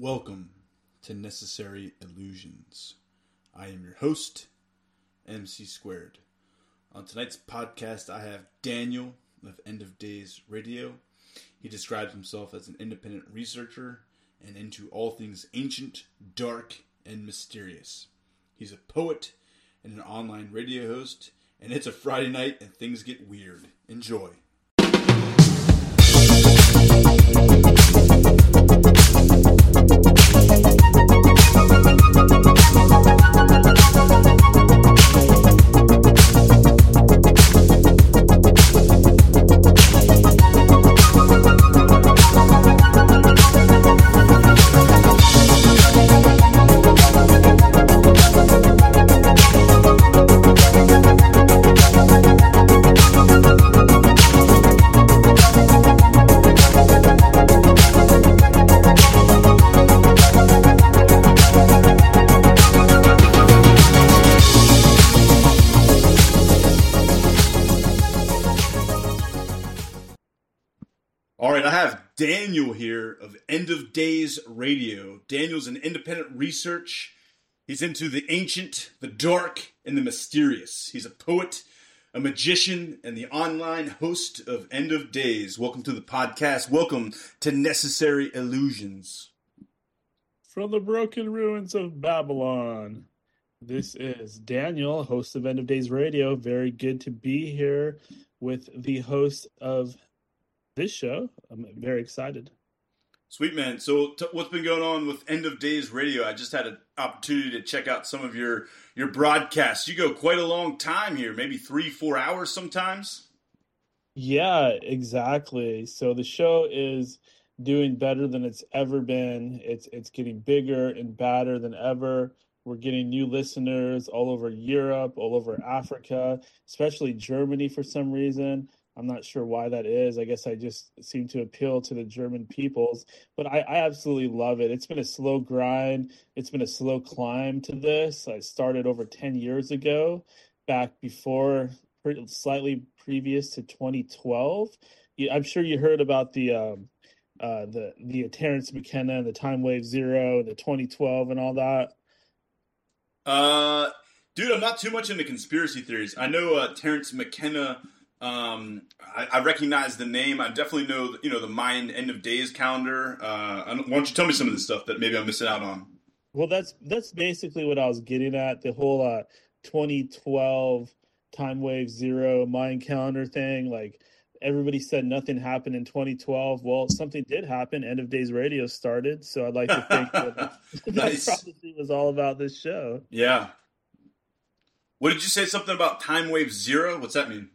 Welcome to Necessary Illusions. I am your host, MC Squared. On tonight's podcast, I have Daniel of End of Days Radio. He describes himself as an independent researcher and into all things ancient, dark, and mysterious. He's a poet and an online radio host, and it's a Friday night and things get weird. Enjoy. Of End Days Radio. Daniel's an independent research. He's into the ancient, the dark, and the mysterious. He's a poet, a magician, and the online host of End of Days. Welcome to the podcast. Welcome to Necessary Illusions. From the broken ruins of Babylon. This is Daniel, host of End of Days Radio. Very good to be here with the host of this show. I'm very excited. Sweet man. So, t- what's been going on with End of Days Radio? I just had an opportunity to check out some of your your broadcasts. You go quite a long time here, maybe three, four hours sometimes. Yeah, exactly. So the show is doing better than it's ever been. It's it's getting bigger and badder than ever. We're getting new listeners all over Europe, all over Africa, especially Germany for some reason. I'm not sure why that is. I guess I just seem to appeal to the German peoples, but I, I, absolutely love it. It's been a slow grind. It's been a slow climb to this. I started over 10 years ago, back before, slightly previous to 2012. I'm sure you heard about the um, uh, the the Terence McKenna and the Time Wave Zero and the 2012 and all that. Uh, dude, I'm not too much into conspiracy theories. I know uh, Terence McKenna. Um, I, I, recognize the name. I definitely know, you know, the Mayan end of days calendar. Uh, why don't you tell me some of the stuff that maybe I'm missing out on? Well, that's that's basically what I was getting at. The whole uh, 2012 time wave zero Mayan calendar thing. Like everybody said, nothing happened in 2012. Well, something did happen. End of days radio started. So I'd like to think that nice. that probably was all about this show. Yeah. What did you say? Something about time wave zero? What's that mean?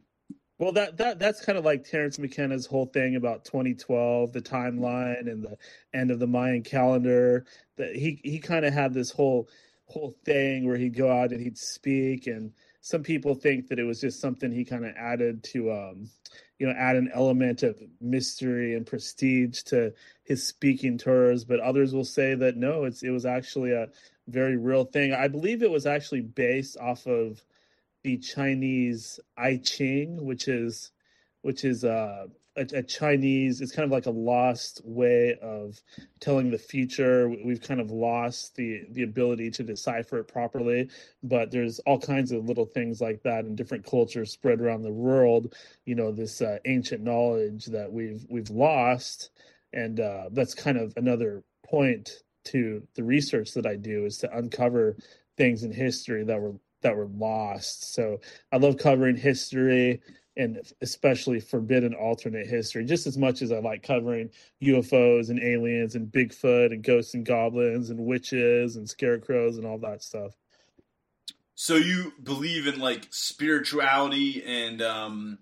Well, that that that's kind of like Terence McKenna's whole thing about 2012, the timeline and the end of the Mayan calendar. That he he kind of had this whole whole thing where he'd go out and he'd speak, and some people think that it was just something he kind of added to, um, you know, add an element of mystery and prestige to his speaking tours. But others will say that no, it's it was actually a very real thing. I believe it was actually based off of the Chinese I Ching, which is which is uh, a, a, Chinese. It's kind of like a lost way of telling the future. We've kind of lost the the ability to decipher it properly. But there's all kinds of little things like that in different cultures spread around the world. You know, this uh, ancient knowledge that we've we've lost, and uh, that's kind of another point to the research that I do is to uncover things in history that were that were lost. So I love covering history and especially forbidden alternate history just as much as I like covering UFOs and aliens and Bigfoot and ghosts and goblins and witches and scarecrows and all that stuff. So you believe in like spirituality and um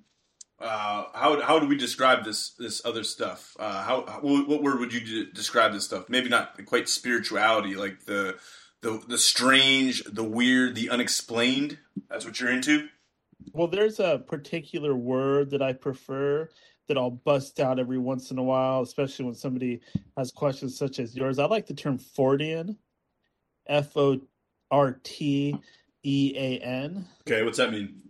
uh, how how do we describe this this other stuff? Uh, how, what word would you describe this stuff? Maybe not quite spirituality, like the the the strange, the weird, the unexplained. That's what you're into. Well, there's a particular word that I prefer that I'll bust out every once in a while, especially when somebody has questions such as yours. I like the term Fortean, F O R T E A N. Okay, what's that mean?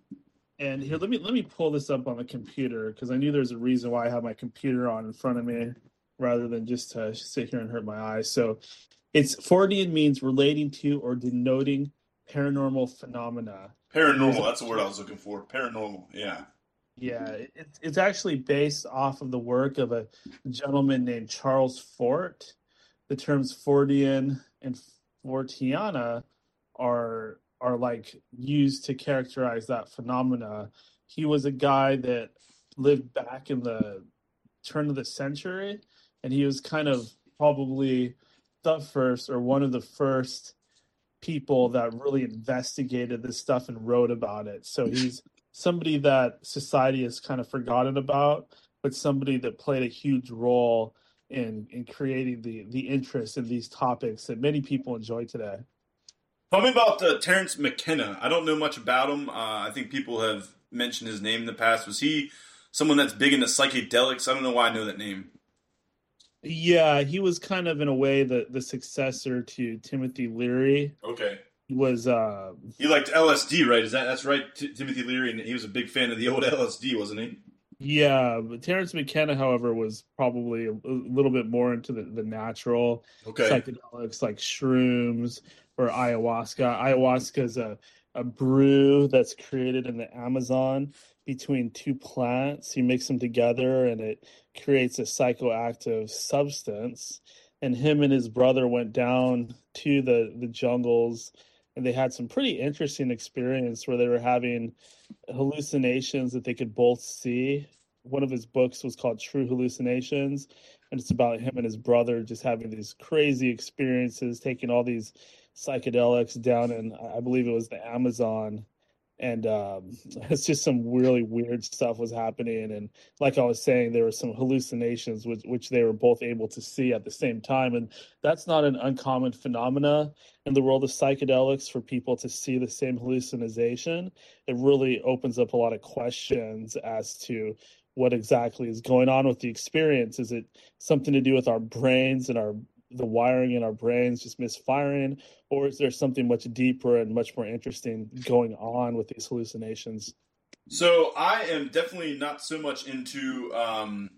And here, let me let me pull this up on the computer because I knew there's a reason why I have my computer on in front of me rather than just to sit here and hurt my eyes. So it's Fortean means relating to or denoting paranormal phenomena. Paranormal, that's the word I was looking for. Paranormal, yeah. Yeah, it, it's actually based off of the work of a gentleman named Charles Fort. The terms Fortean and Forteana are are like used to characterize that phenomena. He was a guy that lived back in the turn of the century, and he was kind of probably the first or one of the first people that really investigated this stuff and wrote about it. So he's somebody that society has kind of forgotten about, but somebody that played a huge role in in creating the the interest in these topics that many people enjoy today. Tell me about uh, Terence McKenna. I don't know much about him. Uh, I think people have mentioned his name in the past. Was he someone that's big into psychedelics? I don't know why I know that name. Yeah, he was kind of in a way the the successor to Timothy Leary. Okay. He was uh He liked LSD, right? Is that that's right? T- Timothy Leary, and he was a big fan of the old LSD, wasn't he? Yeah, but Terence McKenna, however, was probably a, a little bit more into the, the natural Okay. psychedelics like shrooms or ayahuasca. Ayahuasca is a, a brew that's created in the Amazon between two plants. You mix them together and it creates a psychoactive substance. And him and his brother went down to the, the jungles and they had some pretty interesting experience where they were having hallucinations that they could both see. One of his books was called True Hallucinations, and it's about him and his brother just having these crazy experiences, taking all these psychedelics down in, I believe it was the Amazon. And um, it's just some really weird stuff was happening. And like I was saying, there were some hallucinations which, which they were both able to see at the same time. And that's not an uncommon phenomena in the world of psychedelics for people to see the same hallucination. It really opens up a lot of questions as to what exactly is going on with the experience. Is it something to do with our brains and our the wiring in our brains just misfiring, or is there something much deeper and much more interesting going on with these hallucinations? So I am definitely not so much into um,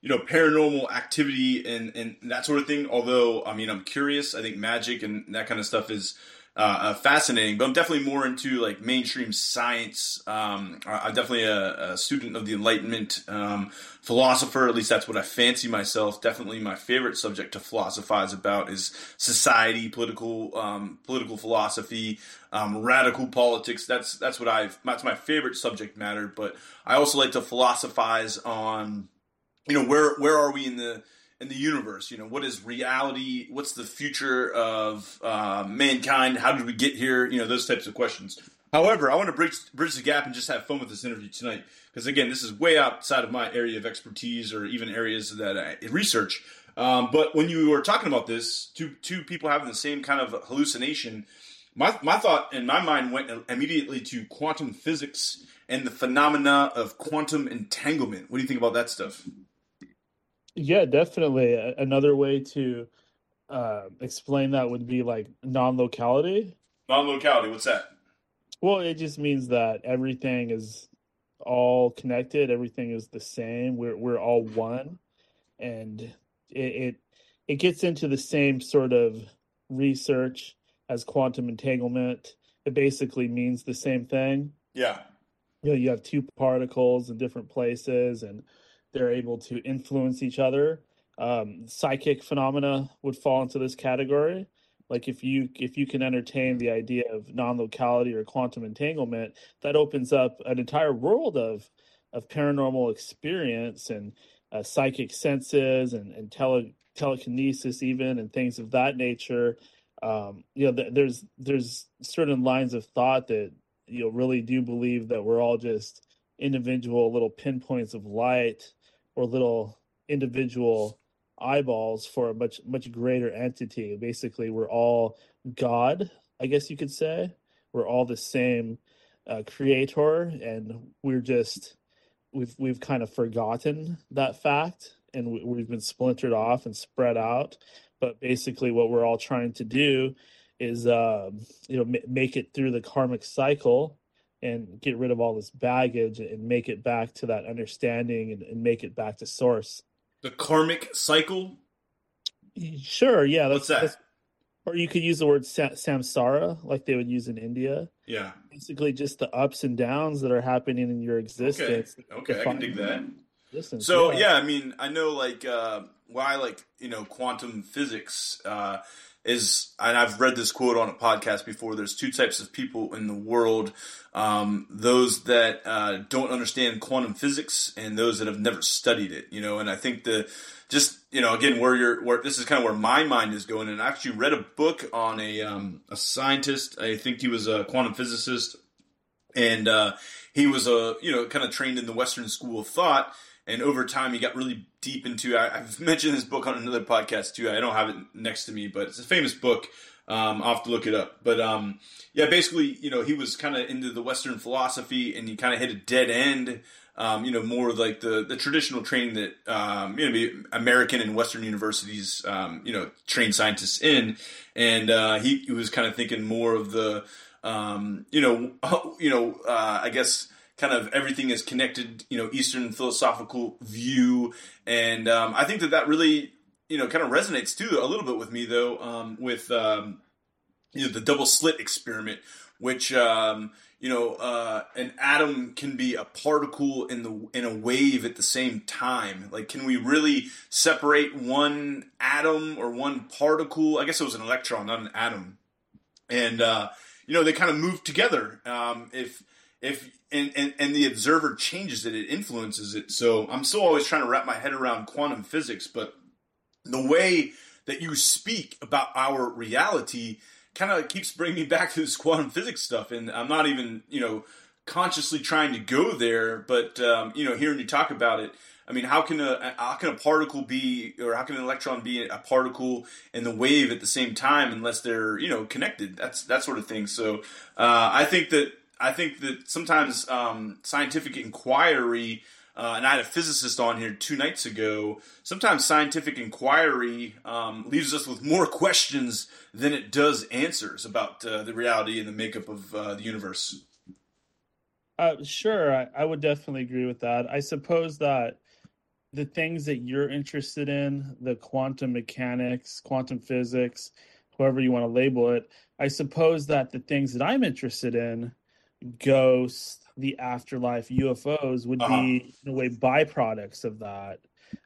you know paranormal activity and and that sort of thing. Although I mean I'm curious. I think magic and that kind of stuff is uh, uh, fascinating. But I'm definitely more into like mainstream science. Um, I'm definitely a, a student of the Enlightenment, um, philosopher. At least that's what I fancy myself. Definitely my favorite subject to philosophize about is society, political um, political philosophy, um, radical politics. That's that's what I've. That's my favorite subject matter. But I also like to philosophize on, you know, where where are we in the in the universe? You know, what is reality? What's the future of uh, mankind? How did we get here? You know, those types of questions. However, I want to bridge, bridge the gap and just have fun with this interview tonight because again, this is way outside of my area of expertise or even areas that I research. Um, but when you were talking about this, two two people having the same kind of hallucination, my my thought in my mind went immediately to quantum physics and the phenomena of quantum entanglement. What do you think about that stuff? Yeah, definitely. A- Another way to uh, explain that would be like non-locality. Non-locality. What's that? Well, it just means that everything is all connected. Everything is the same. We're we're all one, and it it, it gets into the same sort of research as quantum entanglement. It basically means the same thing. Yeah. You know, you have two particles in different places, and they're able to influence each other. Um, psychic phenomena would fall into this category like if you if you can entertain the idea of non-locality or quantum entanglement that opens up an entire world of of paranormal experience and uh, psychic senses and, and tele, telekinesis even and things of that nature um, you know th- there's there's certain lines of thought that you know really do believe that we're all just individual little pinpoints of light or little individual eyeballs for a much much greater entity. Basically, we're all God, I guess you could say. We're all the same uh, creator, and we're just we've we've kind of forgotten that fact, and we, we've been splintered off and spread out. But basically, what we're all trying to do is, um, you know, m- make it through the karmic cycle and get rid of all this baggage and make it back to that understanding and, and make it back to source The karmic cycle. Sure. Yeah. What's that? or you could use the word sa- samsara, like they would use in India. Yeah. Basically, just the ups and downs that are happening in your existence. Okay. Okay. I can dig that. Listen, So yeah. I mean, I know like uh, why like you know quantum physics uh, is, and I've read this quote on a podcast before. There's two types of people in the world: um, those that uh, don't understand quantum physics, and those that have never studied it. You know, and I think the just you know again where you're where this is kind of where my mind is going. And I actually read a book on a um, a scientist. I think he was a quantum physicist, and uh, he was a you know kind of trained in the Western school of thought and over time he got really deep into I, have mentioned this book on another podcast too. I don't have it next to me but it's a famous book. Um, i'll have to look it up. But um, yeah basically you know he was kind of into the western philosophy and he kind of hit a dead end um, you know more like the, the traditional training that um, you know american and western universities um, you know train scientists in. And uh, he, he, was kind of thinking more of the um, you know you know uh, i guess kind of everything is connected, you know, Eastern philosophical view, and um, I think that that really, you know, kind of resonates too a little bit with me though, um, with um, you know the double slit experiment, which um, you know uh, an atom can be a particle in the in a wave at the same time. Like, can we really separate one atom or one particle? I guess it was an electron, not an atom, and uh, you know they kind of move together. Um, if if and, and, and the observer changes it, it influences it. So I'm still always trying to wrap my head around quantum physics, but the way that you speak about our reality kind of keeps bringing me back to this quantum physics stuff. And I'm not even, you know, consciously trying to go there, but, um, you know, hearing you talk about it, I mean, how can a how can a particle be, or how can an electron be a particle and the wave at the same time unless they're you know connected? That's that sort of thing. So uh, I think that I think that sometimes um, scientific inquiry, uh, and I had a physicist on here two nights ago. Sometimes scientific inquiry um, leaves us with more questions than it does answers about uh, the reality and the makeup of uh, the universe. Uh, sure, I, I would definitely agree with that. I suppose that the things that you're interested in, the quantum mechanics, quantum physics, however you want to label it, I suppose that the things that I'm interested in ghosts, the afterlife, UFOs would uh-huh. be in a way byproducts of that,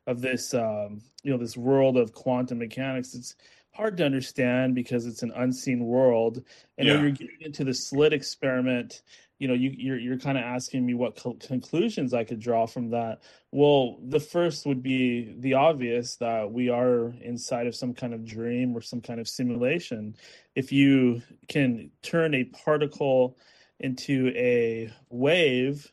of this um, you know, this world of quantum mechanics. It's hard to understand because it's an unseen world. And yeah. when you're getting into the slit experiment, you know, you, you're you're kind of asking me what co- conclusions I could draw from that. Well, the first would be the obvious that we are inside of some kind of dream or some kind of simulation. If you can turn a particle into a wave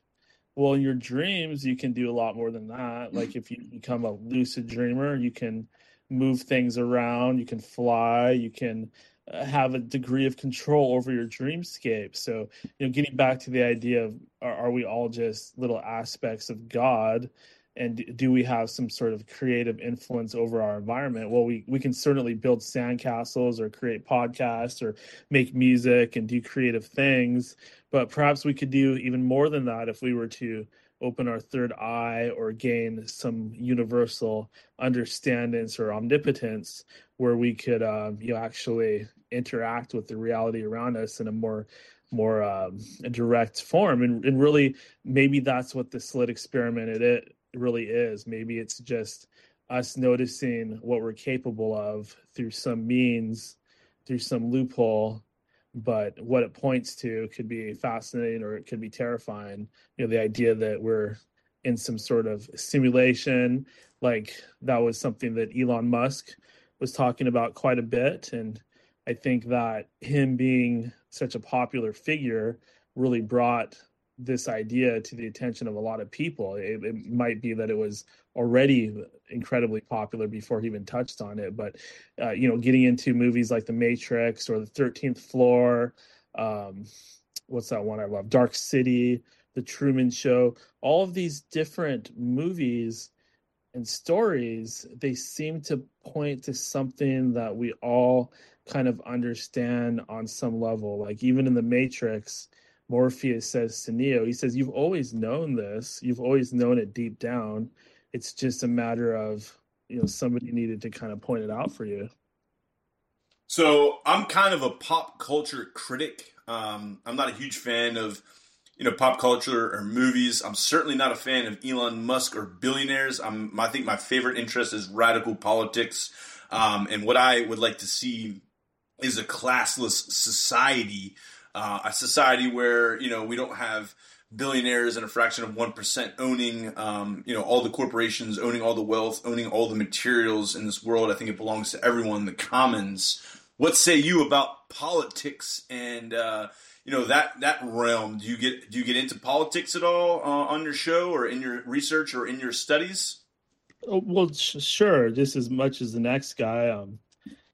well in your dreams you can do a lot more than that. Like if you become a lucid dreamer you can move things around you can fly you can uh, have a degree of control over your dreamscape. So you know getting back to the idea of are, are we all just little aspects of god and do we have some sort of creative influence over our environment? Well we, we can certainly build sandcastles or create podcasts or make music and do creative things but perhaps we could do even more than that if we were to open our third eye or gain some universal understandings or omnipotence where we could uh, you know actually interact with the reality around us in a more more um, direct form. And, and really maybe that's what the slit experiment it really is. Maybe it's just us noticing what we're capable of through some means, through some loophole. But what it points to could be fascinating or it could be terrifying. You know, the idea that we're in some sort of simulation, like that was something that Elon Musk was talking about quite a bit. And I think that him being such a popular figure really brought this idea to the attention of a lot of people. It, it, might be that it was already incredibly popular before he even touched on it, but uh, you know, getting into movies like The Matrix or The Thirteenth Floor, um, what's that one I love? Dark City, The Truman Show, all of these different movies and stories, they seem to point to something that we all kind of understand on some level. Like even in The Matrix Morpheus says to Neo, he says, You've always known this. You've always known it deep down. it's just a matter of you know somebody needed to kind of point it out for you. So I'm kind of a pop culture critic. Um, I'm not a huge fan of you know pop culture or movies. I'm certainly not a fan of Elon Musk or billionaires. I'm I think my favorite interest is radical politics, um, and what I would like to see is a classless society, uh, a society where you know we don't have billionaires and a fraction of 1% owning um, you know all the corporations owning all the wealth owning all the materials in this world. I think it belongs to everyone the commons. What say you about politics and uh, you know that that realm? Do you get do you get into politics at all uh, on your show or in your research or in your studies? Oh, well sh- sure. Just as much as the next guy um,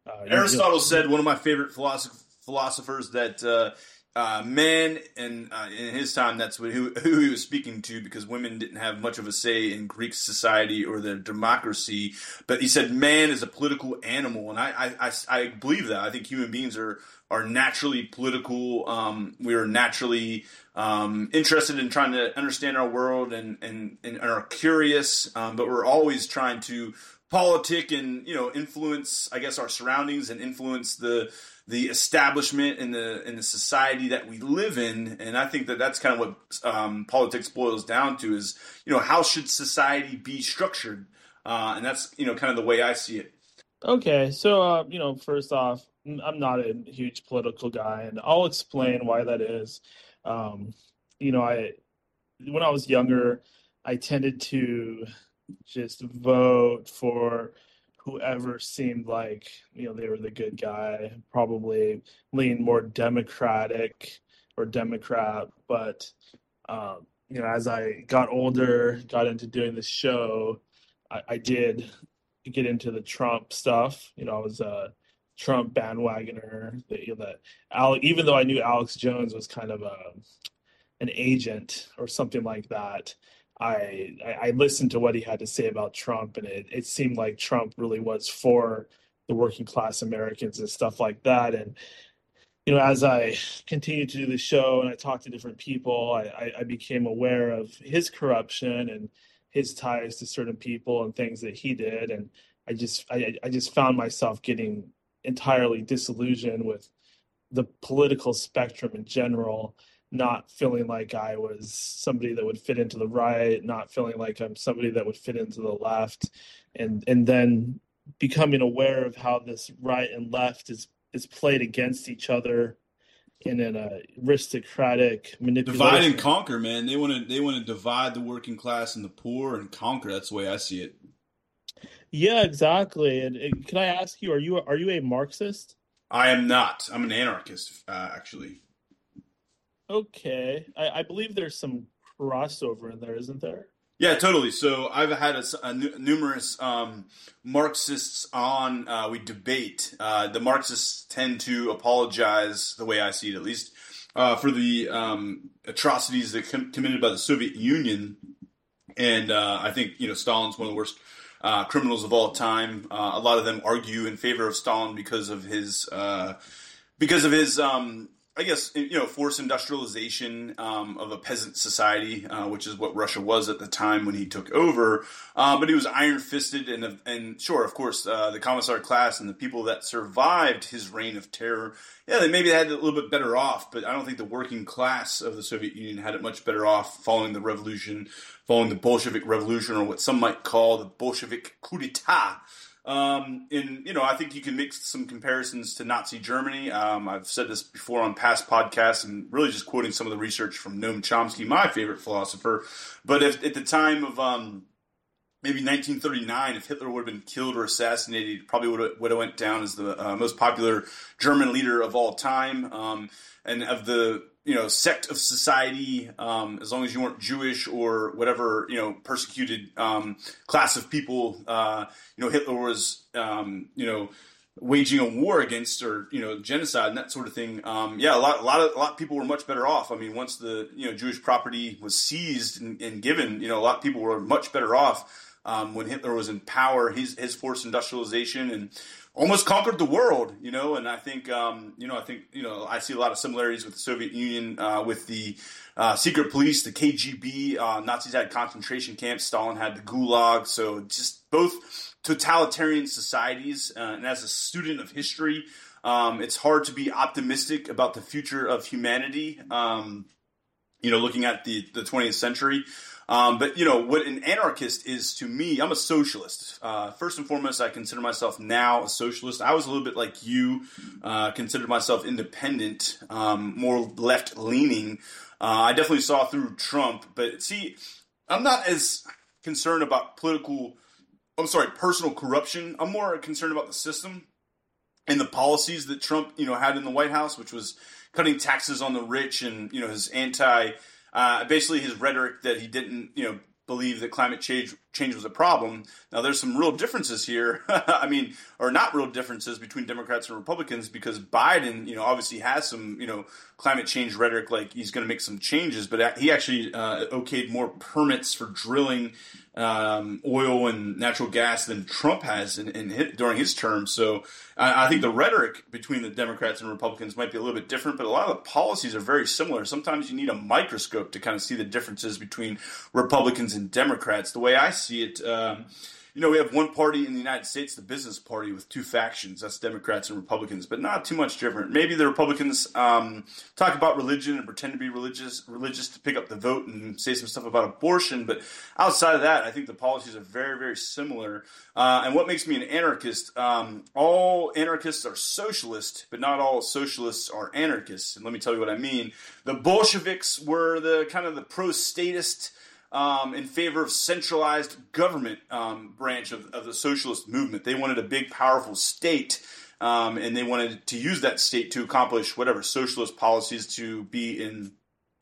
uh, aristotle you know, said one of my favorite philosoph- philosophers that uh, uh, men and uh, in his time that's who, who he was speaking to because women didn't have much of a say in Greek society or the democracy. But he said man is a political animal, and I I, I, I believe that. I think human beings are are naturally political. Um, we are naturally um, interested in trying to understand our world and and, and are curious, um, but we're always trying to politic and you know influence, I guess, our surroundings and influence the the establishment and the in the society that we live in. And I think that that's kind of what um, politics boils down to is you know how should society be structured, uh, and that's you know kind of the way I see it. Okay, so uh, you know, first off, I'm not a huge political guy, and I'll explain why that is. Um, you know, I when I was younger, I tended to just vote for whoever seemed like you know they were the good guy probably leaned more democratic or democrat but um, you know as i got older got into doing the show I, I, did get into the trump stuff. You know i was a trump bandwagoner. That, you know, that even though i knew alex jones was kind of a an agent or something like that I, I listened to what he had to say about Trump, and it, it seemed like Trump really was for the working class Americans and stuff like that. And you know, as I continued to do the show and I talked to different people, I, I became aware of his corruption and his ties to certain people and things that he did, and I just I, I just found myself getting entirely disillusioned with the political spectrum in general not feeling like I was somebody that would fit into the right, not feeling like I'm somebody that would fit into the left, and and then becoming aware of how this right and left is is played against each other in an uh, aristocratic manipulation. Divide and conquer, man. They want to they want to divide the working class and the poor and conquer. That's the way I see it. Yeah, exactly. And, and can I ask you, are you are you a Marxist? I am not. I'm an anarchist, uh, actually. Okay, I, I believe there's some crossover in there, isn't there? Yeah, totally. So I've had a, a numerous um, Marxists on. Uh, we debate. Uh, the Marxists tend to apologize, the way I see it at least, uh, for the um, atrocities that com- committed by the Soviet Union. And uh, I think you know Stalin's one of the worst uh, criminals of all time. Uh, a lot of them argue in favor of Stalin because of his because of his um, I guess you know forced industrialization um, of a peasant society, uh, which is what Russia was at the time when he took over. Uh, but he was iron fisted, and and sure, of course, uh, the commissar class and the people that survived his reign of terror, yeah, they maybe had it a little bit better off. But I don't think the working class of the Soviet Union had it much better off following the revolution, following the Bolshevik Revolution, or what some might call the Bolshevik coup d'état. Um, and you know, I think you can make some comparisons to Nazi Germany. Um, I've said this before on past podcasts, and really just quoting some of the research from Noam Chomsky, my favorite philosopher. But if, at the time of um, maybe 1939, if Hitler would have been killed or assassinated, probably would have, would have went down as the uh, most popular German leader of all time. Um, and of the you know sect of society um, as long as you weren't Jewish or whatever you know persecuted um, class of people uh, you know Hitler was um, you know waging a war against or you know genocide and that sort of thing. Um, yeah a lot a lot of a lot of people were much better off. I mean once the you know Jewish property was seized and, and given you know a lot of people were much better off um, when Hitler was in power, his his forced industrialization and almost conquered the world, you know. And I think, um, you know, I think, you know, I see a lot of similarities with the Soviet Union, uh, with the uh, secret police, the KGB. Uh, Nazis had concentration camps. Stalin had the Gulag. So just both totalitarian societies. Uh, and as a student of history, um, it's hard to be optimistic about the future of humanity. Um, you know, looking at the the 20th century. Um, but you know what an anarchist is to me. I'm a socialist. Uh, first and foremost, I consider myself now a socialist. I was a little bit like you, uh, considered myself independent, um, more left leaning. Uh, I definitely saw through Trump, but see, I'm not as concerned about political. I'm sorry, personal corruption. I'm more concerned about the system and the policies that Trump, you know, had in the White House, which was cutting taxes on the rich and you know his anti uh, basically his rhetoric that he didn't, you know, believe that climate change change was a problem. Now, there's some real differences here. I mean, or not real differences between Democrats and Republicans because Biden, you know, obviously has some, you know, climate change rhetoric, like he's going to make some changes, but he actually uh, okayed more permits for drilling um, oil and natural gas than Trump has in, in his, during his term. So I, I, think the rhetoric between the Democrats and Republicans might be a little bit different, but a lot of the policies are very similar. Sometimes you need a microscope to kind of see the differences between Republicans and Democrats. The way I see it. Um, you know, we have one party in the United States, the business party, with two factions. That's Democrats and Republicans, but not too much different. Maybe the Republicans um, talk about religion and pretend to be religious, religious to pick up the vote and say some stuff about abortion. But outside of that, I think the policies are very, very similar. Uh, and what makes me an anarchist? Um, all anarchists are socialists, but not all socialists are anarchists. And let me tell you what I mean. The Bolsheviks were the kind of the pro-statist um, in favor of centralized government um, branch of, of, the socialist movement. They wanted a big, powerful state, um, and they wanted to use that state to accomplish whatever socialist policies to be in,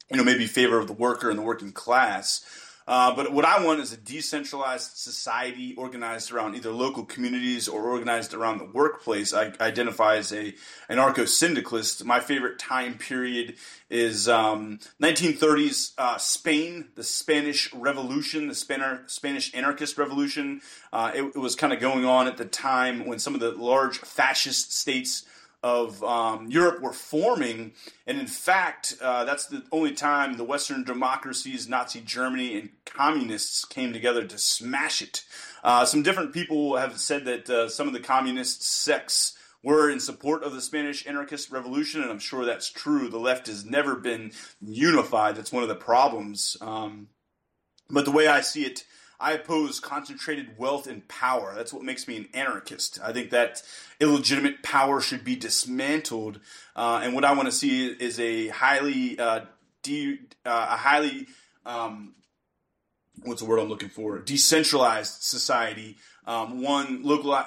you know, maybe favor of the worker and the working class. Uh, but what I want is a decentralized society organized around either local communities or organized around the workplace. I identify as a anarcho syndicalist. My favorite time period is um, 1930s uh, Spain, the Spanish Revolution, the Spanish anarchist revolution. Uh, it, it was kind of going on at the time when some of the large fascist states of um, Europe were forming, and in fact, uh, that's the only time the Western democracies, Nazi Germany, and communists came together to smash it. Uh, some different people have said that uh, some of the communist sects were in support of the Spanish anarchist revolution, and I'm sure that's true. The left has never been unified. That's one of the problems. Um, but the way I see it, I oppose concentrated wealth and power. That's what makes me an anarchist. I think that illegitimate power should be dismantled, uh, and what I want to see is a highly, uh, de- uh, a highly, um, what's the word I'm looking for? Decentralized society. Um, one local,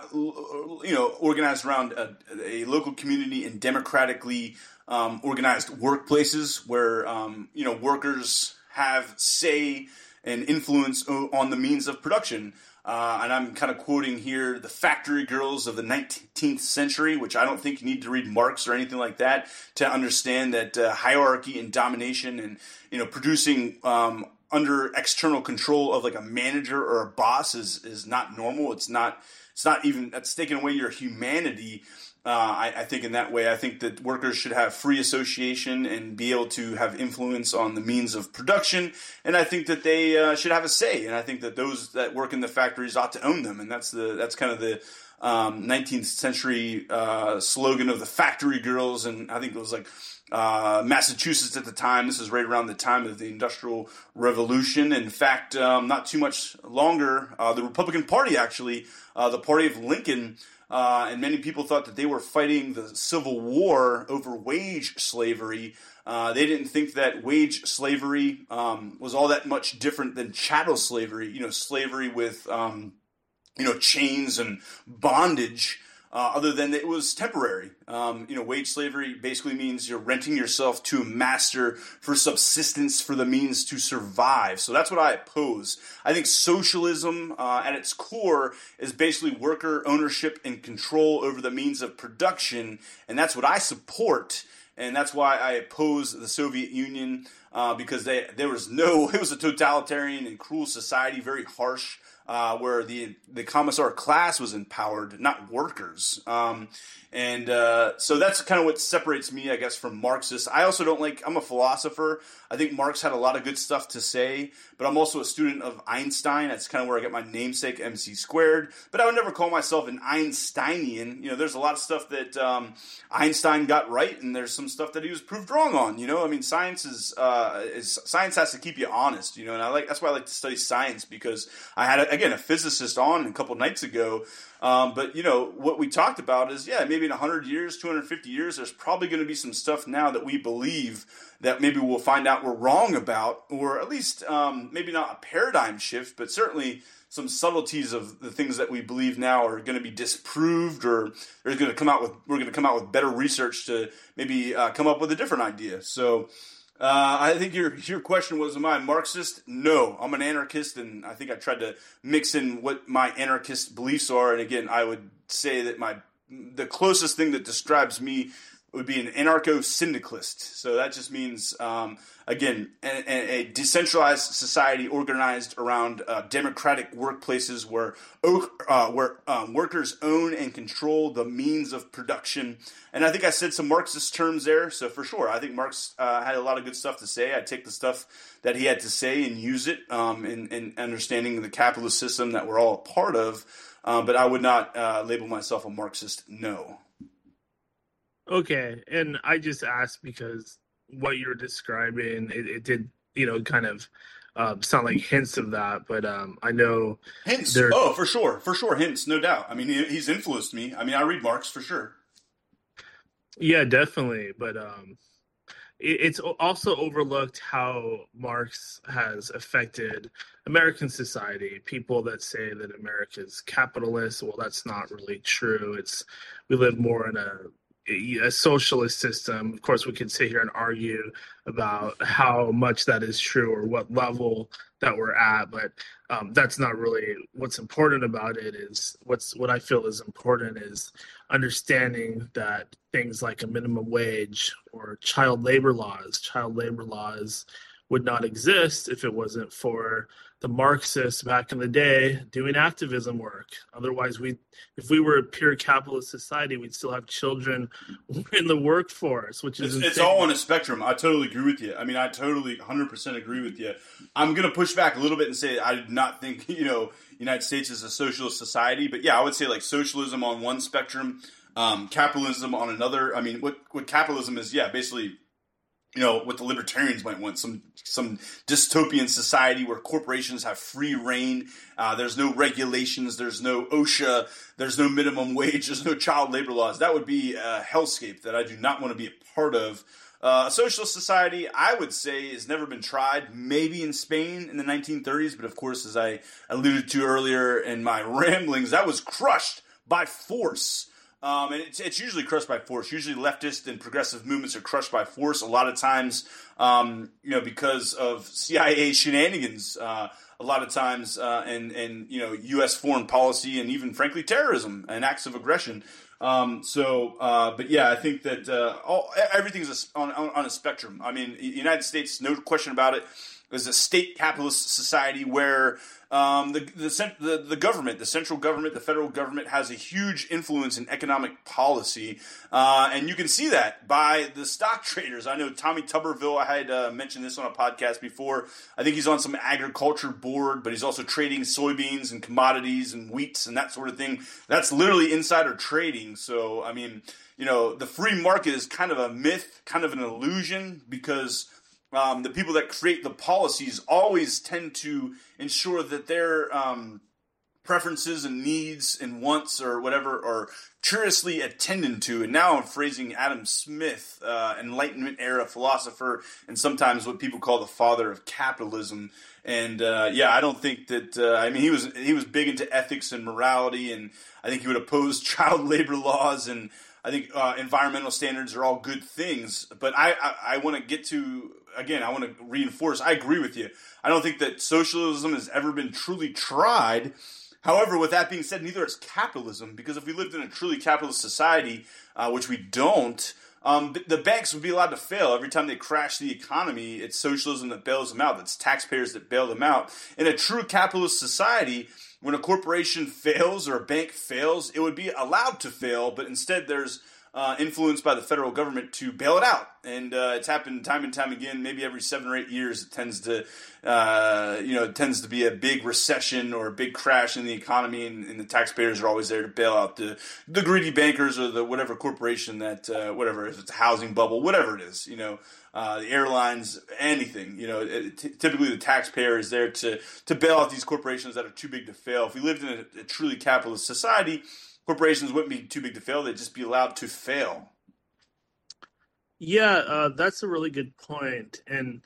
you know, organized around a, a local community and democratically um, organized workplaces where um, you know workers have say and influence on the means of production. Uh, and I'm kind of quoting here the factory girls of the 19th century, which I don't think you need to read Marx or anything like that to understand that uh, hierarchy and domination and you know producing um, under external control of like a manager or a boss is is not normal. It's not. It's not even that's taking away your humanity uh, I, I, think in that way, I think that workers should have free association and be able to have influence on the means of production. And I think that they uh, should have a say. And I think that those that work in the factories ought to own them. And that's the that's kind of the um, 19th century uh, slogan of the factory girls. And I think it was like uh, Massachusetts at the time. This is right around the time of the Industrial Revolution. In fact, um, not too much longer, uh, the Republican Party actually, uh, the party of Lincoln. Uh, and many people thought that they were fighting the Civil War over wage slavery. Uh, they didn't think that wage slavery um, was all that much different than chattel slavery. You know, slavery with um, you know chains and bondage uh, other than it was temporary. Um, you know, wage slavery basically means you're renting yourself to a master for subsistence for the means to survive. So that's what I oppose. I think socialism uh, at its core is basically worker ownership and control over the means of production, and that's what I support. And that's why I oppose the Soviet Union uh, because they, there was no, it was a totalitarian and cruel society, very harsh uh, where the the commissar class was empowered, not workers. Um, and uh, so that's kind of what separates me, I guess, from Marxists. I also don't like. I'm a philosopher. I think Marx had a lot of good stuff to say, but I'm also a student of Einstein. That's kind of where I get my namesake, MC squared. But I would never call myself an Einsteinian. You know, there's a lot of stuff that um, Einstein got right, and there's some stuff that he was proved wrong on. You know, I mean, science is, uh, is science has to keep you honest. You know, and I like that's why I like to study science because I had again a physicist on a couple nights ago um, but you know what we talked about is yeah, maybe in 100 years, 250 years, there's probably going to be some stuff now that we believe that maybe we'll find out we're wrong about, or at least um, maybe not a paradigm shift, but certainly some subtleties of the things that we believe now are going to be disproved, or there's going to come out with we're going to come out with better research to maybe uh, come up with a different idea. So. Uh, I think your your question was, am I a Marxist? No, I'm an anarchist, and I think I tried to mix in what my anarchist beliefs are. And again, I would say that my the closest thing that describes me would be an anarcho syndicalist. So that just means, um, again, a, a, decentralized society organized around uh, democratic workplaces where uh, where um, workers own and control the means of production. And I think I said some Marxist terms there. So for sure, I think Marx uh, had a lot of good stuff to say. I take the stuff that he had to say and use it um, in, in, understanding the capitalist system that we're all a part of. Um, but I would not uh, label myself a Marxist. No. Okay, and I just asked because what you're describing, it, it did, you know, kind of um, sound like hints of that. But um, I know hints. Oh, for sure, for sure, hints, no doubt. I mean, he's influenced me. I mean, I read Marx for sure. Yeah, definitely. But um, it, it's also overlooked how Marx has affected American society. People that say that America is capitalist, well, that's not really true. It's we live more in a a socialist system. Of course, we could sit here and argue about how much that is true or what level that we're at, but um, that's not really what's important about it. Is what's what I feel is important is understanding that things like a minimum wage or child labor laws, child labor laws would not exist if it wasn't for the Marxists back in the day doing activism work. Otherwise, we, if we were a pure capitalist society, we'd still have children in the workforce, which is it's, it's, all on a spectrum. I totally agree with you. I mean, I totally 100% agree with you. I'm going to push back a little bit and say I do not think you know United States is a socialist society, but yeah, I would say like socialism on one spectrum, um, capitalism on another. I mean, what what capitalism is? Yeah, basically you know what the libertarians might want some some dystopian society where corporations have free reign uh, there's no regulations there's no osha there's no minimum wage there's no child labor laws. That would be a hellscape that i do not want to be a part of. Uh, a socialist society i would say has never been tried maybe in spain in the 1930s but of course as i alluded to earlier in my ramblings that was crushed by force um, and it's, it's, usually crushed by force. Usually, leftist and progressive movements are crushed by force. A lot of times, um, you know, because of CIA shenanigans. Uh, a lot of times, uh, and and you know, U.S. foreign policy, and even frankly, terrorism and acts of aggression. Um, so, uh, but yeah, I think that uh, all everything's on, on, on a spectrum. I mean, United States, no question about it, is a state capitalist society where um, the, the, the, the, government, the central government, the federal government has a huge influence in economic policy. Uh, and you can see that by the stock traders. I know Tommy Tuberville, I had uh, mentioned this on a podcast before. I think he's on some agriculture board, but he's also trading soybeans and commodities and wheats and that sort of thing. That's literally insider trading. So, I mean, you know, the free market is kind of a myth, kind of an illusion because um, the people that create the policies always tend to ensure that their um, preferences and needs and wants or whatever are curiously attended to. And now I'm phrasing Adam Smith, uh, Enlightenment era philosopher, and sometimes what people call the father of capitalism. And uh, yeah, I don't think that. Uh, I mean, he was he was big into ethics and morality, and I think he would oppose child labor laws and I think uh, environmental standards are all good things, but I I, I want to get to again. I want to reinforce. I agree with you. I don't think that socialism has ever been truly tried. However, with that being said, neither is capitalism because if we lived in a truly capitalist society, uh, which we don't, um, the banks would be allowed to fail every time they crash the economy. It's socialism that bails them out. It's taxpayers that bail them out. In a true capitalist society, when a corporation fails or a bank fails, it would be allowed to fail, but instead there's uh, influenced by the federal government to bail it out. And uh, it's happened time and time again. Maybe every seven or eight years, it tends to, uh, you know, it tends to be a big recession or a big crash in the economy, and, and, the taxpayers are always there to bail out the the greedy bankers or the whatever corporation that uh, whatever if it's a housing bubble, whatever it is, you know. Uh, the airlines, anything, you know. It, t- typically, the taxpayer is there to to bail out these corporations that are too big to fail. If we lived in a, a truly capitalist society, corporations wouldn't be too big to fail; they'd just be allowed to fail. Yeah, uh, that's a really good point, and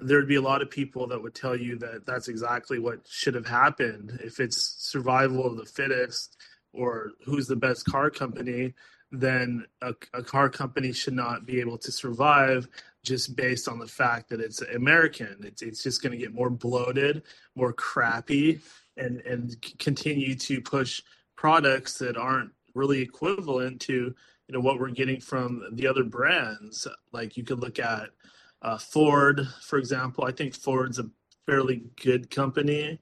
there'd be a lot of people that would tell you that that's exactly what should have happened. If it's survival of the fittest or who's the best car company, then a, a car company should not be able to survive just based on the fact that it's American. It's it's just going to get more bloated, more crappy, and and continue to push products that aren't really equivalent to you know what we're getting from the other brands. Like you could look at uh, Ford, for example. I think Ford's a fairly good company.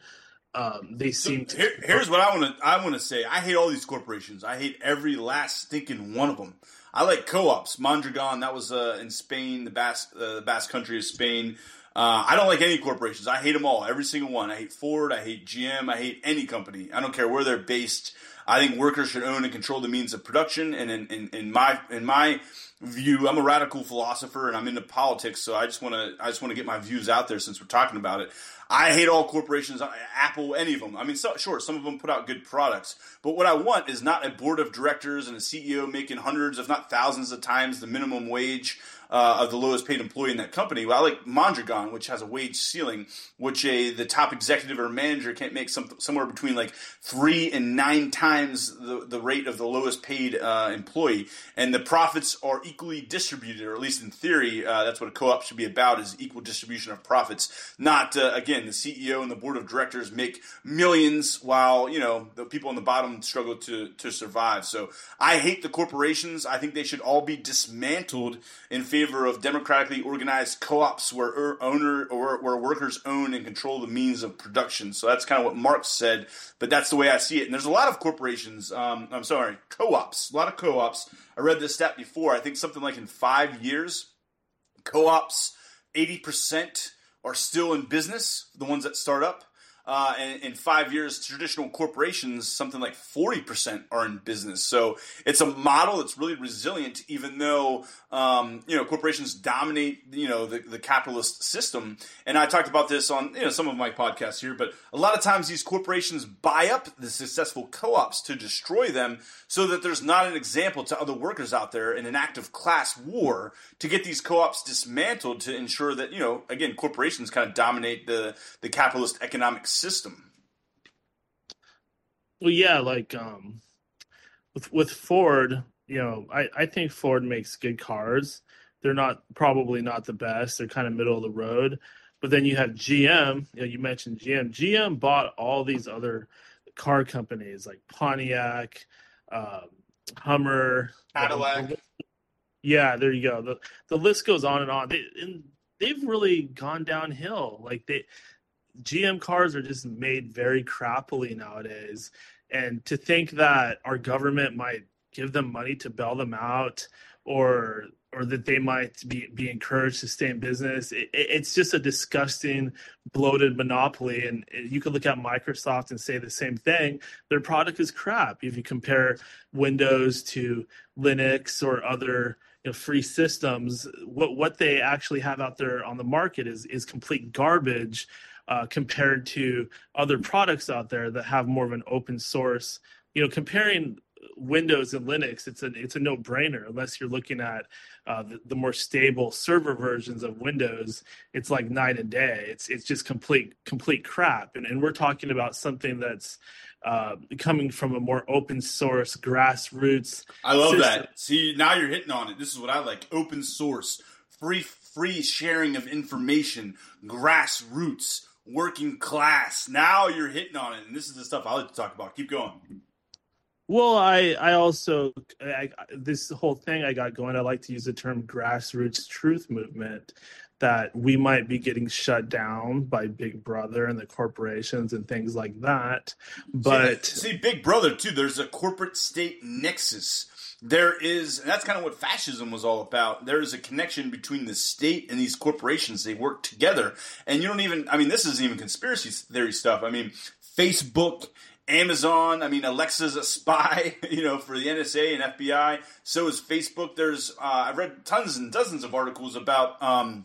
Um, they seem so here, here's what I want to I want to say. I hate all these corporations. I hate every last stinking one of them. I like co-ops. Mondragon, that was uh, in Spain, the Basque, uh, the Basque country of Spain. Uh, I don't like any corporations. I hate them all, every single one. I hate Ford. I hate GM. I hate any company. I don't care where they're based. I think workers should own and control the means of production. And in, in, in my in my view, I'm a radical philosopher and I'm into politics, so I just want to I just want to get my views out there since we're talking about it. I hate all corporations, Apple, any of them. I mean, so, sure, some of them put out good products, but what I want is not a board of directors and a CEO making hundreds, if not thousands, of times the minimum wage uh, of the lowest paid employee in that company. Well, I like Mondragon, which has a wage ceiling, which a the top executive or manager can't make some, somewhere between like three and nine times the, the rate of the lowest paid uh, employee, and the profits are equally distributed, or at least in theory, uh, that's what a co-op should be about: is equal distribution of profits. Not uh, again, the CEO and the board of directors make millions while you know the people on the bottom struggle to to survive. So I hate the corporations. I think they should all be dismantled in favor favor of democratically organized co-ops where er, owner or where workers own and control the means of production. So that's kind of what Marx said, but that's the way I see it. And there's a lot of corporations. Um, I'm sorry, co-ops. A lot of co-ops. I read this stat before. I think something like in five years, co-ops, eighty percent are still in business. The ones that start up. Uh, in five years, traditional corporations, something like 40% are in business. So it's a model that's really resilient, even though, um, you know, corporations dominate, you know, the, the capitalist system. And I talked about this on, you know, some of my podcasts here, but a lot of times these corporations buy up the successful co-ops to destroy them so that there's not an example to other workers out there in an active class war to get these co-ops dismantled to ensure that, you know, again, corporations kind of dominate the, the capitalist economic system. Well, yeah, like um, with with Ford, you know, I I think Ford makes good cars. They're not probably not the best. They're kind of middle of the road. But then you have GM. You know, you mentioned GM. GM bought all these other car companies like Pontiac, um, Hummer, Cadillac. yeah, there you go. the The list goes on and on. They and they've really gone downhill. Like they GM cars are just made very crappily nowadays. And to think that our government might give them money to bail them out or or that they might be, be encouraged to stay in business. It, it's just a disgusting, bloated monopoly. And you could look at Microsoft and say the same thing. Their product is crap. If you compare Windows to Linux or other you know, free systems, what what they actually have out there on the market is is complete garbage uh, compared to other products out there that have more of an open source. You know, comparing Windows and Linux, it's a it's a no brainer unless you're looking at uh, the, the, more stable server versions of Windows. It's like night and day. It's it's just complete complete crap. And and we're talking about something that's uh, coming from a more open source grassroots. I love system. that. See, now you're hitting on it. This is what I like: open source, free free sharing of information, grassroots working class. Now you're hitting on it, and this is the stuff I like to talk about. Keep going. Well, I I also I, this whole thing I got going. I like to use the term grassroots truth movement. That we might be getting shut down by Big Brother and the corporations and things like that. But see, see Big Brother too. There's a corporate state nexus there is and that's kind of what fascism was all about there is a connection between the state and these corporations they work together and you don't even i mean this isn't even conspiracy theory stuff i mean facebook Amazon, I mean, Alexa's a spy, you know, for the NSA and FBI. So is Facebook. There's, uh, I've read tons and dozens of articles about, um,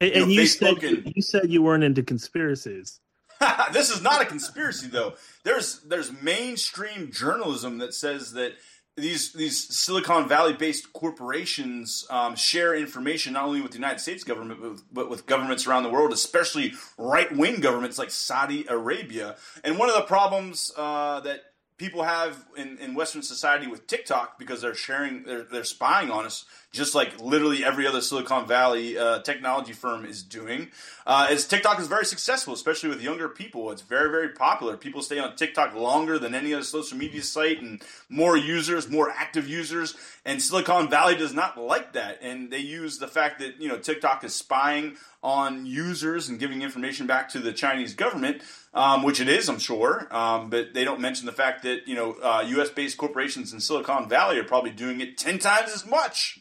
and, you, know, you said and, you said you weren't into conspiracies. this is not a conspiracy, though. There's there's mainstream journalism that says that these these Silicon Valley based corporations um, share information not only with the United States government but with, but with governments around the world, especially right wing governments like Saudi Arabia. And one of the problems uh, that people have in, in Western society with TikTok because they're sharing, they're, they're spying on us, just like literally every other Silicon Valley uh, technology firm is doing. Uh, is TikTok is very successful, especially with younger people. It's very, very popular. People stay on TikTok longer than any other social media site, and more users, more active users. And Silicon Valley does not like that, and they use the fact that you know TikTok is spying on users and giving information back to the Chinese government um, which it is, I'm sure. Um, but they don't mention the fact that you know uh, U.S. based corporations in Silicon Valley are probably doing it ten times as much.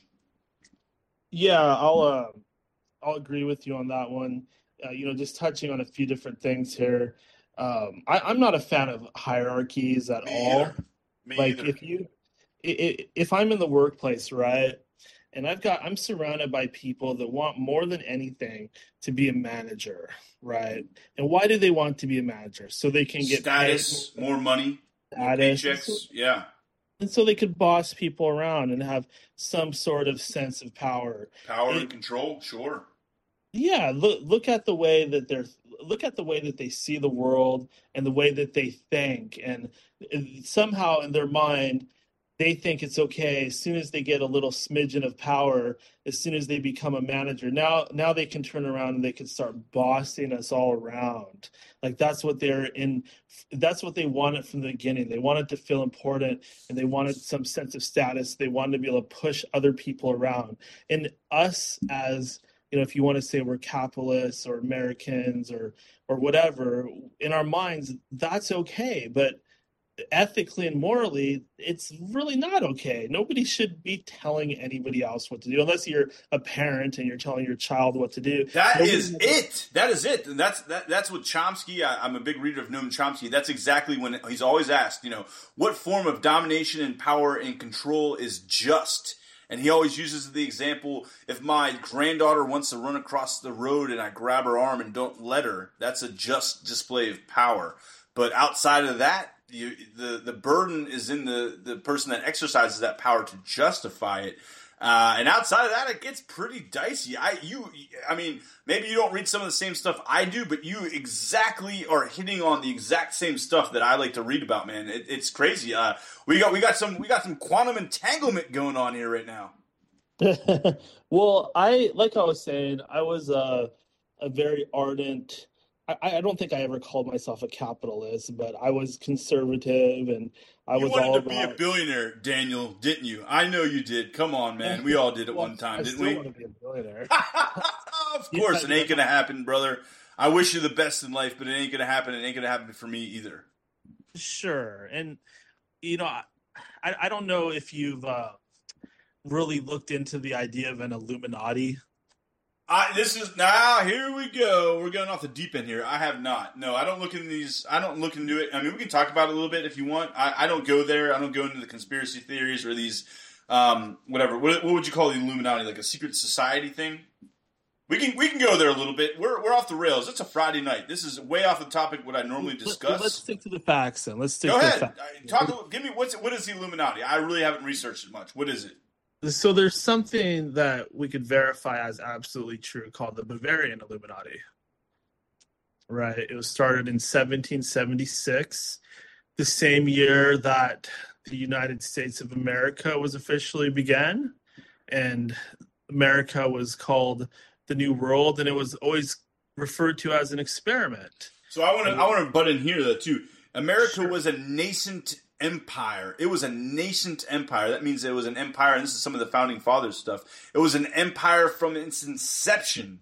Yeah, I'll uh, I'll agree with you on that one. Uh, you know, just touching on a few different things here. Um, I, am not a fan of hierarchies at Me all. Me like either. if you if I'm in the workplace, right, and I've got I'm surrounded by people that want more than anything to be a manager, right? And why do they want to be a manager? So they can get status, more, more money, status. more paychecks, yeah. And so they could boss people around and have some sort of sense of power, power and, and control. Sure. Yeah, look look at the way that they're look at the way that they see the world and the way that they think and somehow in their mind they think it's okay. As soon as they get a little smidgen of power as soon as they become a manager now now they can turn around and they can start bossing us all around. Like that's what they're in that's what they wanted from the beginning. They wanted to feel important and they wanted some sense of status. They wanted to be able to push other people around. And us as you know if you want to say we're capitalists or americans or or whatever in our minds that's okay. But ethically and morally, it's really not okay. Nobody should be telling anybody else what to do unless you're a parent and you're telling your child what to do. That Nobody is it. That is it. And that's that, that's what Chomsky. I, am a big reader of Noam Chomsky. That's exactly when he's always asked. You know, what form of domination and power and control is just? And he always uses the example if my granddaughter wants to run across the road and I grab her arm and don't let her, that's a just display of power. But outside of that, you, the the burden is in the the person that exercises that power to justify it. Uh, and outside of that, it gets pretty dicey. I you I mean maybe you don't read some of the same stuff I do, but you exactly are hitting on the exact same stuff that I like to read about. Man, it, it's crazy. Uh, we got we got some we got some quantum entanglement going on here right now. well, I like I was saying, I was a a very ardent I, I, don't think I ever called myself a capitalist, but I was conservative and I you was wanted all to about... be a billionaire, Daniel, didn't you? I know you did. Come on, man. We all did at well, one time, I didn't we? Want to be a billionaire. of course, yeah, it ain't gonna happen, brother. I wish you the best in life, but it ain't gonna happen. It ain't gonna happen for me either. Sure, and you know, I, I don't know if you've uh, really looked into the idea of an Illuminati I, this is now. here we go. We're going off the deep end here. I have not. No, I don't look in these. I don't look into it. I mean, we can talk about it a little bit if you want. I, I don't go there. I don't go into the conspiracy theories or these, um, whatever. What, what, would you call the Illuminati? Like a secret society thing? We can we can go there a little bit. We're we're off the rails. It's a Friday night. This is way off the topic what I normally discuss. Let's stick to the facts then. Let's stick. Go to ahead. The facts. Talk. Give me what's what is the Illuminati? I really haven't researched it much. What is it? So there's something that we could verify as absolutely true called the Bavarian Illuminati. Right. It was started in 1776, the same year that the United States of America was officially began, and America was called the New World, and it was always referred to as an experiment. So I want to I want to butt in here though too. America sure. was a nascent empire. It was a nascent empire. That means it was an empire, and this is some of the founding fathers stuff. It was an empire from its inception.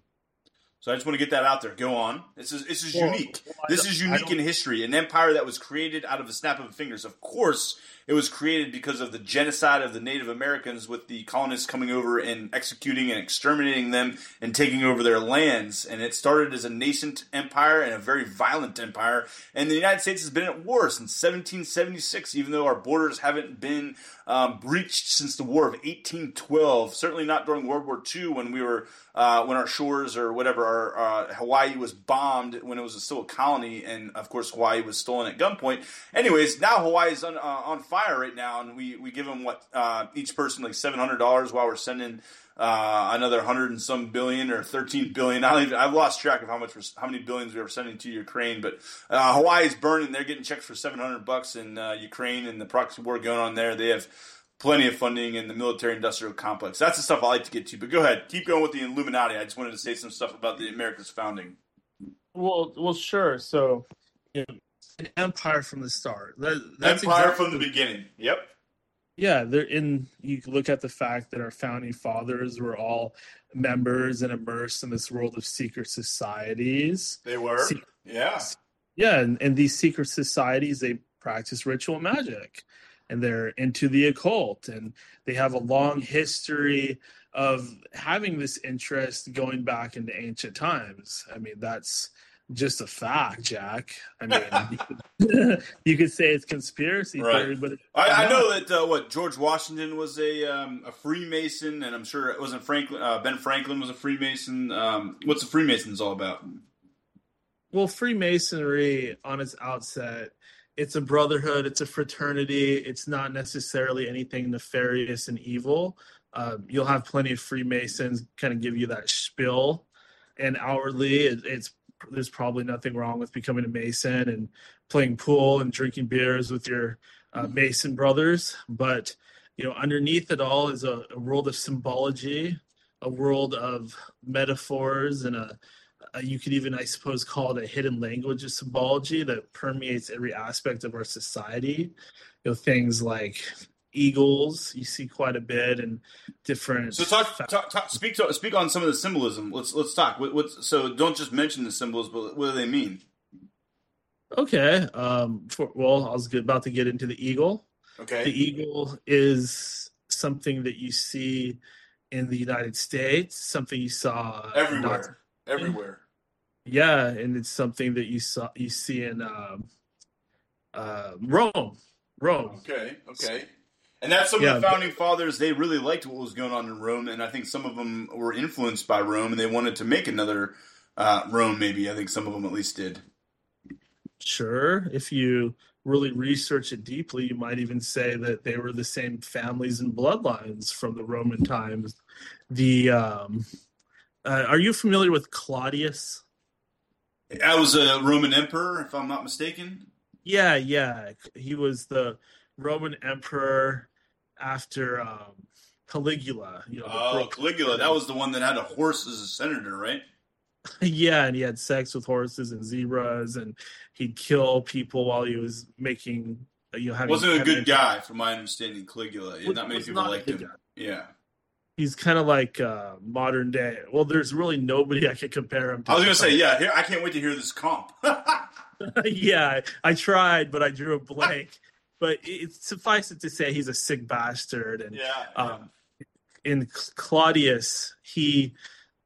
So I just want to get that out there. Go on. This is this is well, unique. Well, this is unique in history. An empire that was created out of a snap of fingers. Of course, it was created because of the genocide of the Native Americans, with the colonists coming over and executing and exterminating them and taking over their lands. And it started as a nascent empire and a very violent empire. And the United States has been at war since 1776, even though our borders haven't been um, breached since the War of 1812. Certainly not during World War II when we were uh, when our shores or whatever our uh, Hawaii was bombed when it was still a colony, and of course Hawaii was stolen at gunpoint. Anyways, now Hawaii is on, uh, on fire right now, and we we give them what uh, each person like seven hundred dollars while we're sending. Uh, another hundred and some billion or thirteen billion. I don't even, I've lost track of how much, how many billions we were sending to Ukraine. But uh, Hawaii's burning; they're getting checks for seven hundred bucks in Ukraine and the proxy war going on there. They have plenty of funding in the military industrial complex. That's the stuff I like to get to. But go ahead, keep going with the Illuminati. I just wanted to say some stuff about the America's founding. Well, well, sure. So, an empire from the start. That, empire exactly, from the beginning. Yep. Yeah, they're in. You look at the fact that our founding fathers were all members and immersed in this world of secret societies. They were. Se- yeah. Yeah, and, and these secret societies they practice ritual magic and they're into the occult and they have a long history of having this interest going back into ancient times. I mean, that's just a fact, Jack. I mean, you, could, say it's conspiracy right. theory, but I, I, know that uh, what George Washington was a um, a Freemason, and I'm sure it wasn't Franklin. Uh, ben Franklin was a Freemason. Um, what's the Freemasons all about? Well, Freemasonry on its outset it's a brotherhood, it's a fraternity. It's not necessarily anything nefarious and evil. Uh, you'll have plenty of Freemasons kind of give you that spill, and outwardly, it, it's there's probably nothing wrong with becoming a Mason and playing pool and drinking beers with your uh, Mason brothers. But you know, underneath it all is a, a world of symbology, a world of metaphors, and a uh, you could even, I suppose, call it a hidden language of symbology that permeates every aspect of our society. You know, things like eagles you see quite a bit and different. So talk, talk, talk speak to, speak on some of the symbolism. Let's let's talk. What, what, so don't just mention the symbols, but what do they mean? Okay. Um. For, well, I was about to get into the eagle. Okay. The eagle is something that you see in the United States, something you saw everywhere everywhere. Yeah, and it's something that you saw you see in um, uh, Rome. Rome. Okay, okay. And that's some yeah, of the founding but, fathers. They really liked what was going on in Rome, and I think some of them were influenced by Rome, and they wanted to make another uh, Rome. Maybe I think some of them at least did. Sure, if you really research it deeply, you might even say that they were the same families and bloodlines from the Roman times. The um, uh, are you familiar with Claudius? I was a Roman emperor, if I'm not mistaken. Yeah, yeah. He was the Roman emperor after um, Caligula. You know, oh, Caligula. That was the one that had a horse as a senator, right? yeah, and he had sex with horses and zebras, and he'd kill people while he was making. You know, having, wasn't a good guy, from my understanding. Caligula, was, not many people liked him. Guy. Yeah, he's kind of like uh, modern day. Well, there's really nobody I can compare him to. I was going to say, yeah, here, I can't wait to hear this comp. yeah, I tried, but I drew a blank. But it, suffice it to say, he's a sick bastard. And yeah, yeah. Um, in Claudius, he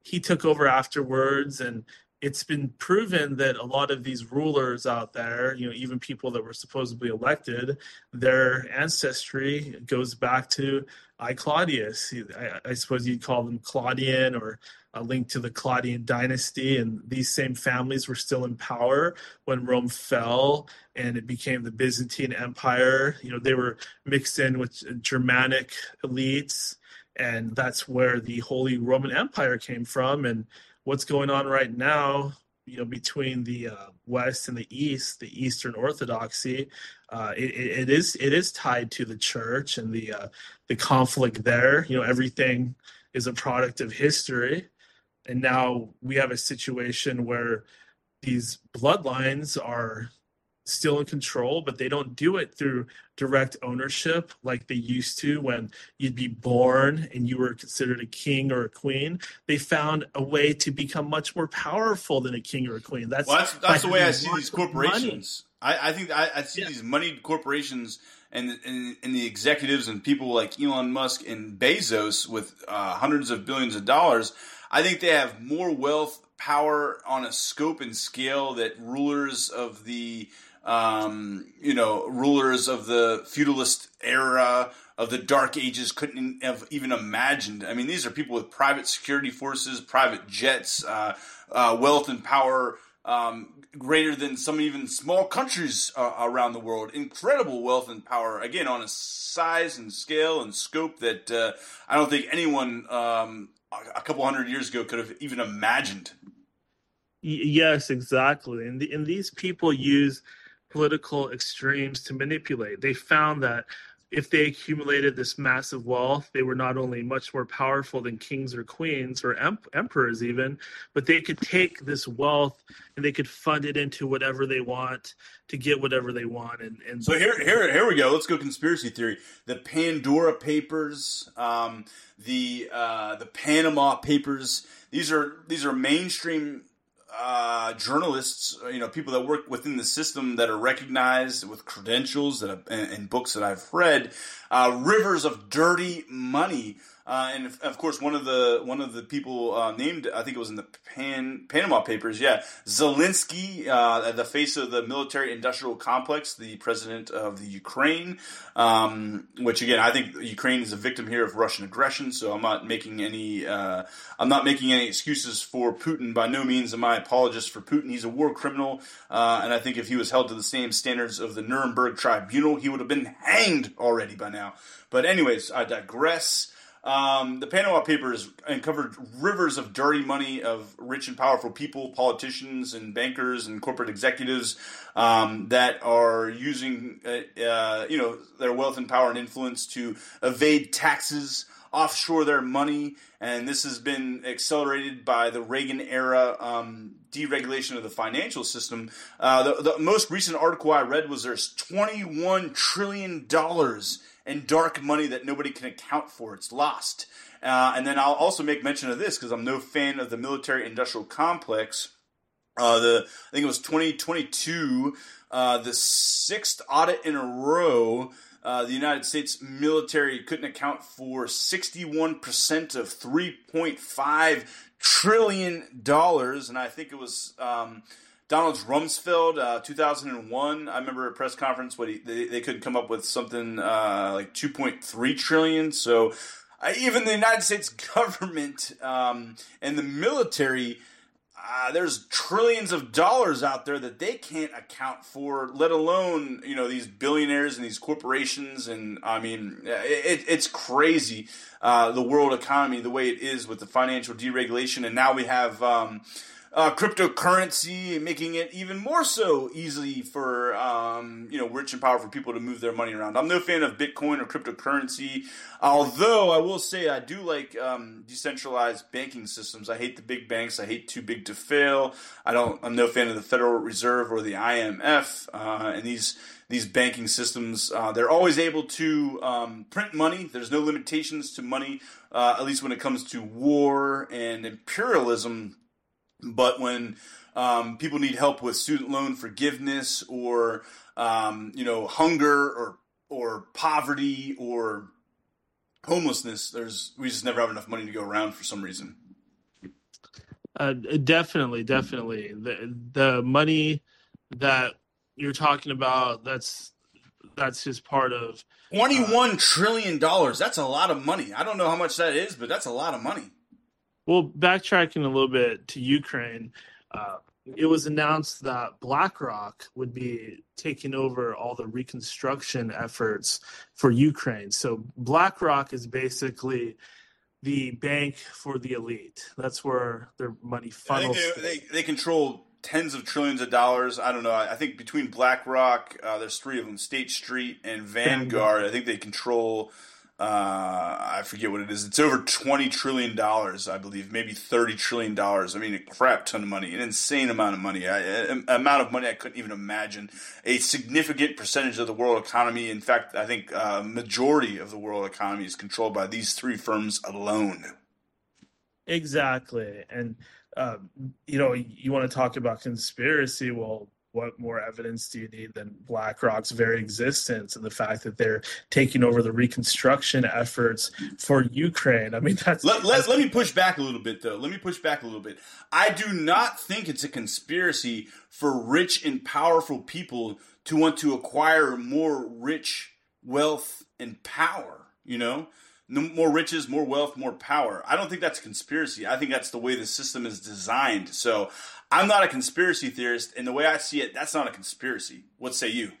he took over afterwards, and it's been proven that a lot of these rulers out there, you know, even people that were supposedly elected, their ancestry goes back to I Claudius. I, I, suppose you'd call them Claudian or a link to the Claudian dynasty. And these same families were still in power when Rome fell and it became the Byzantine Empire. You know, they were mixed in with Germanic elites. And that's where the Holy Roman Empire came from. And what's going on right now you know between the uh, west and the east the eastern orthodoxy uh, it, it is it is tied to the church and the uh, the conflict there. You know everything is a product of history. And now we have a situation where these bloodlines are still in control, but they don't do it through direct ownership like they used to when you'd be born and you were considered a king or a queen. They found a way to become much more powerful than a king or a queen. That's well, that's, that's the way I see these corporations. I, I, think I, I see yeah. these moneyed corporations and, and, and the executives and people like Elon Musk and Bezos with uh, hundreds of billions of dollars. I think they have more wealth, power on a scope and scale that rulers of the um, you know, rulers of the feudalist era of the Dark Ages couldn't have even imagined. I mean, these are people with private security forces, private jets, uh, uh, wealth and power um, greater than some even small countries uh, around the world. Incredible wealth and power, again, on a size and scale and scope that uh, I don't think anyone um, a couple hundred years ago could have even imagined. Yes, exactly. And, the, and these people use political extremes to manipulate. They found that if they accumulated this massive wealth, they were not only much more powerful than kings or queens or em- emperors, even, but they could take this wealth and they could fund it into whatever they want to get whatever they want. And, and so here, here, here we go. Let's go conspiracy theory. The Pandora Papers, um, the uh, the Panama Papers. These are these are mainstream uh, journalists, you know, people that work within the system that are recognized with credentials that have, and, and books that I've read, uh, rivers of dirty money uh, and of course, one of the one of the people uh, named, I think it was in the Pan, Panama Papers, yeah, Zelensky, uh, the face of the military-industrial complex, the president of the Ukraine. Um, which again, I think Ukraine is a victim here of Russian aggression. So I'm not making any uh, I'm not making any excuses for Putin. By no means am I apologist for Putin. He's a war criminal, uh, and I think if he was held to the same standards of the Nuremberg Tribunal, he would have been hanged already by now. But anyways, I digress. Um, the Panama Papers uncovered rivers of dirty money of rich and powerful people, politicians and bankers and corporate executives um, that are using, uh, uh, you know, their wealth and power and influence to evade taxes, offshore their money, and this has been accelerated by the Reagan era um, deregulation of the financial system. Uh, the, the most recent article I read was there's 21 trillion dollars and dark money that nobody can account for. It's lost. Uh, and then I'll also make mention of this because I'm no fan of the military industrial complex. Uh, the I think it was 2022, uh, the sixth audit in a row. Uh, the United States military couldn't account for 61% of 3.5 trillion dollars, and I think it was um, Donald Rumsfeld, uh, 2001. I remember a press conference. What he, they, they could come up with something uh, like 2.3 trillion. So even the United States government um, and the military. Uh, there's trillions of dollars out there that they can't account for, let alone you know these billionaires and these corporations. And I mean, it, it's crazy uh, the world economy the way it is with the financial deregulation, and now we have. Um, uh, cryptocurrency, making it even more so easy for um, you know rich and powerful people to move their money around. I'm no fan of Bitcoin or cryptocurrency, although I will say I do like um, decentralized banking systems. I hate the big banks. I hate too big to fail. I don't. I'm no fan of the Federal Reserve or the IMF uh, and these these banking systems. Uh, they're always able to um, print money. There's no limitations to money, uh, at least when it comes to war and imperialism but when um, people need help with student loan forgiveness or um, you know hunger or or poverty or homelessness, there's we just never have enough money to go around for some reason. Uh, definitely, definitely. The the money that you're talking about that's that's just part of twenty-one uh, trillion dollars. That's a lot of money. I don't know how much that is, but that's a lot of money. Well, backtracking a little bit to Ukraine, uh, it was announced that BlackRock would be taking over all the reconstruction efforts for Ukraine. So BlackRock is basically the bank for the elite. That's where their money funnels. They, they, they, control tens of trillions of dollars. I don't know. I think between BlackRock, uh, there's three of them: State Street and Vanguard. Vanguard. I think they control Uh, I forget what it is. It's over twenty trillion dollars, I believe, maybe thirty trillion dollars. I mean, a crap ton of money, an insane amount of money, I, amount of money I couldn't even imagine. A significant percentage of the world economy. In fact, I think uh, majority of the world economy is controlled by these three firms alone. Exactly, and um, you know, you want to talk about conspiracy. Well, what more evidence do you need than BlackRock's very existence and the fact that they're taking over the reconstruction efforts for Ukraine? I mean, that's let, let, let me push back a little bit, though. Let me push back a little bit. I do not think it's a conspiracy for rich and powerful people to want to acquire more rich wealth and power. You know, more riches, more wealth, more power. I don't think that's a conspiracy. I think that's the way the system is designed. So I'm not a conspiracy theorist, and the way I see it, that's not a conspiracy. What say you?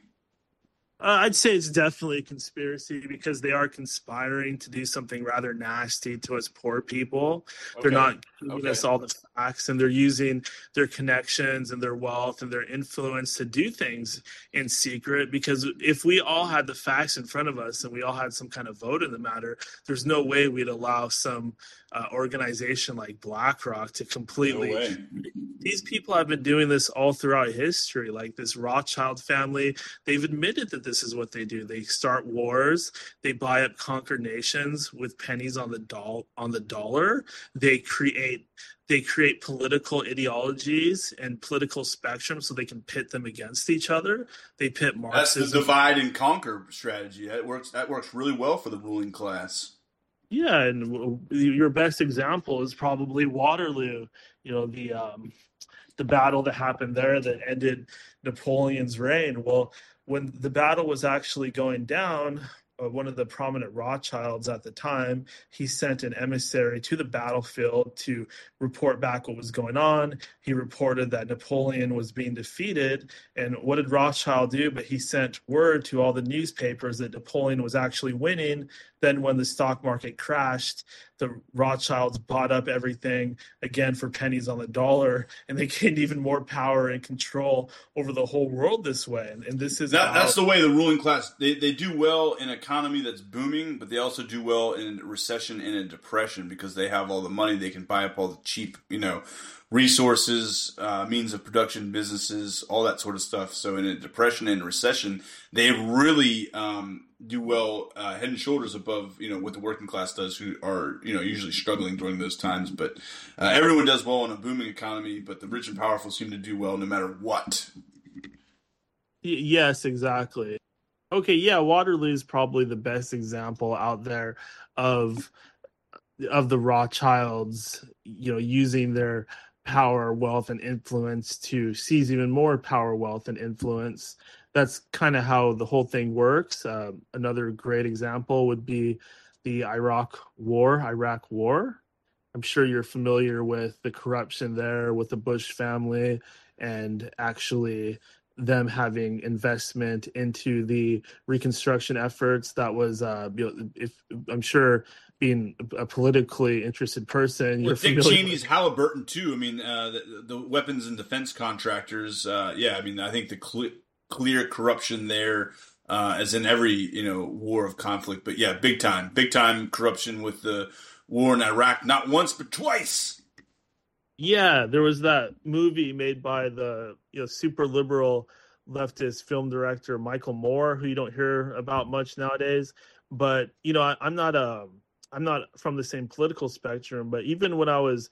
Uh, I'd say it's definitely a conspiracy because they are conspiring to do something rather nasty to us poor people. Okay. They're not giving okay. us all the facts, and they're using their connections and their wealth and their influence to do things in secret. Because if we all had the facts in front of us and we all had some kind of vote in the matter, there's no way we'd allow some uh, organization like BlackRock to completely. No these people have been doing this all throughout history. Like this Rothschild family, they've admitted that this is what they do. They start wars. They buy up conquered nations with pennies on the doll on the dollar. They create they create political ideologies and political spectrum so they can pit them against each other. They pit Marxism. That's the divide and conquer strategy. That works. That works really well for the ruling class. Yeah, and your best example is probably Waterloo. You know the um, the battle that happened there that ended Napoleon's reign. Well, when the battle was actually going down, uh, one of the prominent Rothschilds at the time, he sent an emissary to the battlefield to report back what was going on. He reported that Napoleon was being defeated. And what did Rothschild do? But he sent word to all the newspapers that Napoleon was actually winning. Then, when the stock market crashed, the Rothschilds bought up everything again for pennies on the dollar, and they gained even more power and control over the whole world this way. And, and this is that, that's the way the ruling class they, they do well in an economy that's booming, but they also do well in a recession and a depression because they have all the money they can buy up all the cheap, you know, resources, uh, means of production, businesses, all that sort of stuff. So in a depression and recession, they really um, do well, uh, head and shoulders above you know what the working class does, who are you know usually struggling during those times. But uh, everyone does well in a booming economy, but the rich and powerful seem to do well no matter what. Yes, exactly. Okay, yeah, Waterloo is probably the best example out there of of the Rothschilds, you know, using their power, wealth, and influence to seize even more power, wealth, and influence. That's kind of how the whole thing works. Uh, another great example would be the Iraq War. Iraq War. I'm sure you're familiar with the corruption there with the Bush family and actually them having investment into the reconstruction efforts that was uh you know, if i'm sure being a politically interested person. Well, Dick Cheney's with... Halliburton too. I mean, uh, the, the, weapons and defense contractors. Uh, yeah, I mean, I think the cl- clear corruption there, uh, as in every you know war of conflict. But yeah, big time, big time corruption with the war in Iraq. Not once, but twice. Yeah, there was that movie made by the you know super liberal leftist film director Michael Moore, who you don't hear about much nowadays. But you know, I, am not a I'm not from the same political spectrum, but even when I was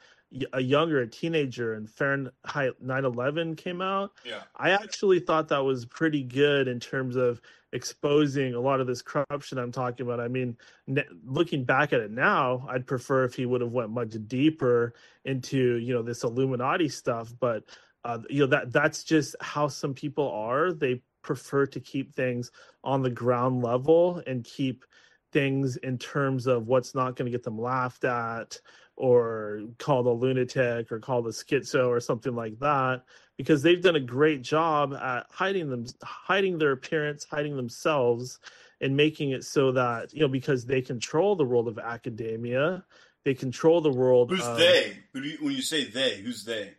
a younger, a teenager, and Fahrenheit 9/11 came out, yeah. I actually thought that was pretty good in terms of exposing a lot of this corruption I'm talking about. I mean, ne- looking back at it now, I'd prefer if he would have went much deeper into you know this Illuminati stuff, but uh, you know that that's just how some people are. They prefer to keep things on the ground level and keep things in terms of what's not going to get them laughed at or called a lunatic or called a schizo or something like that because they've done a great job at hiding them hiding their appearance hiding themselves and making it so that you know because they control the world of academia they control the world who's of, they? Who you, when you say they who's they?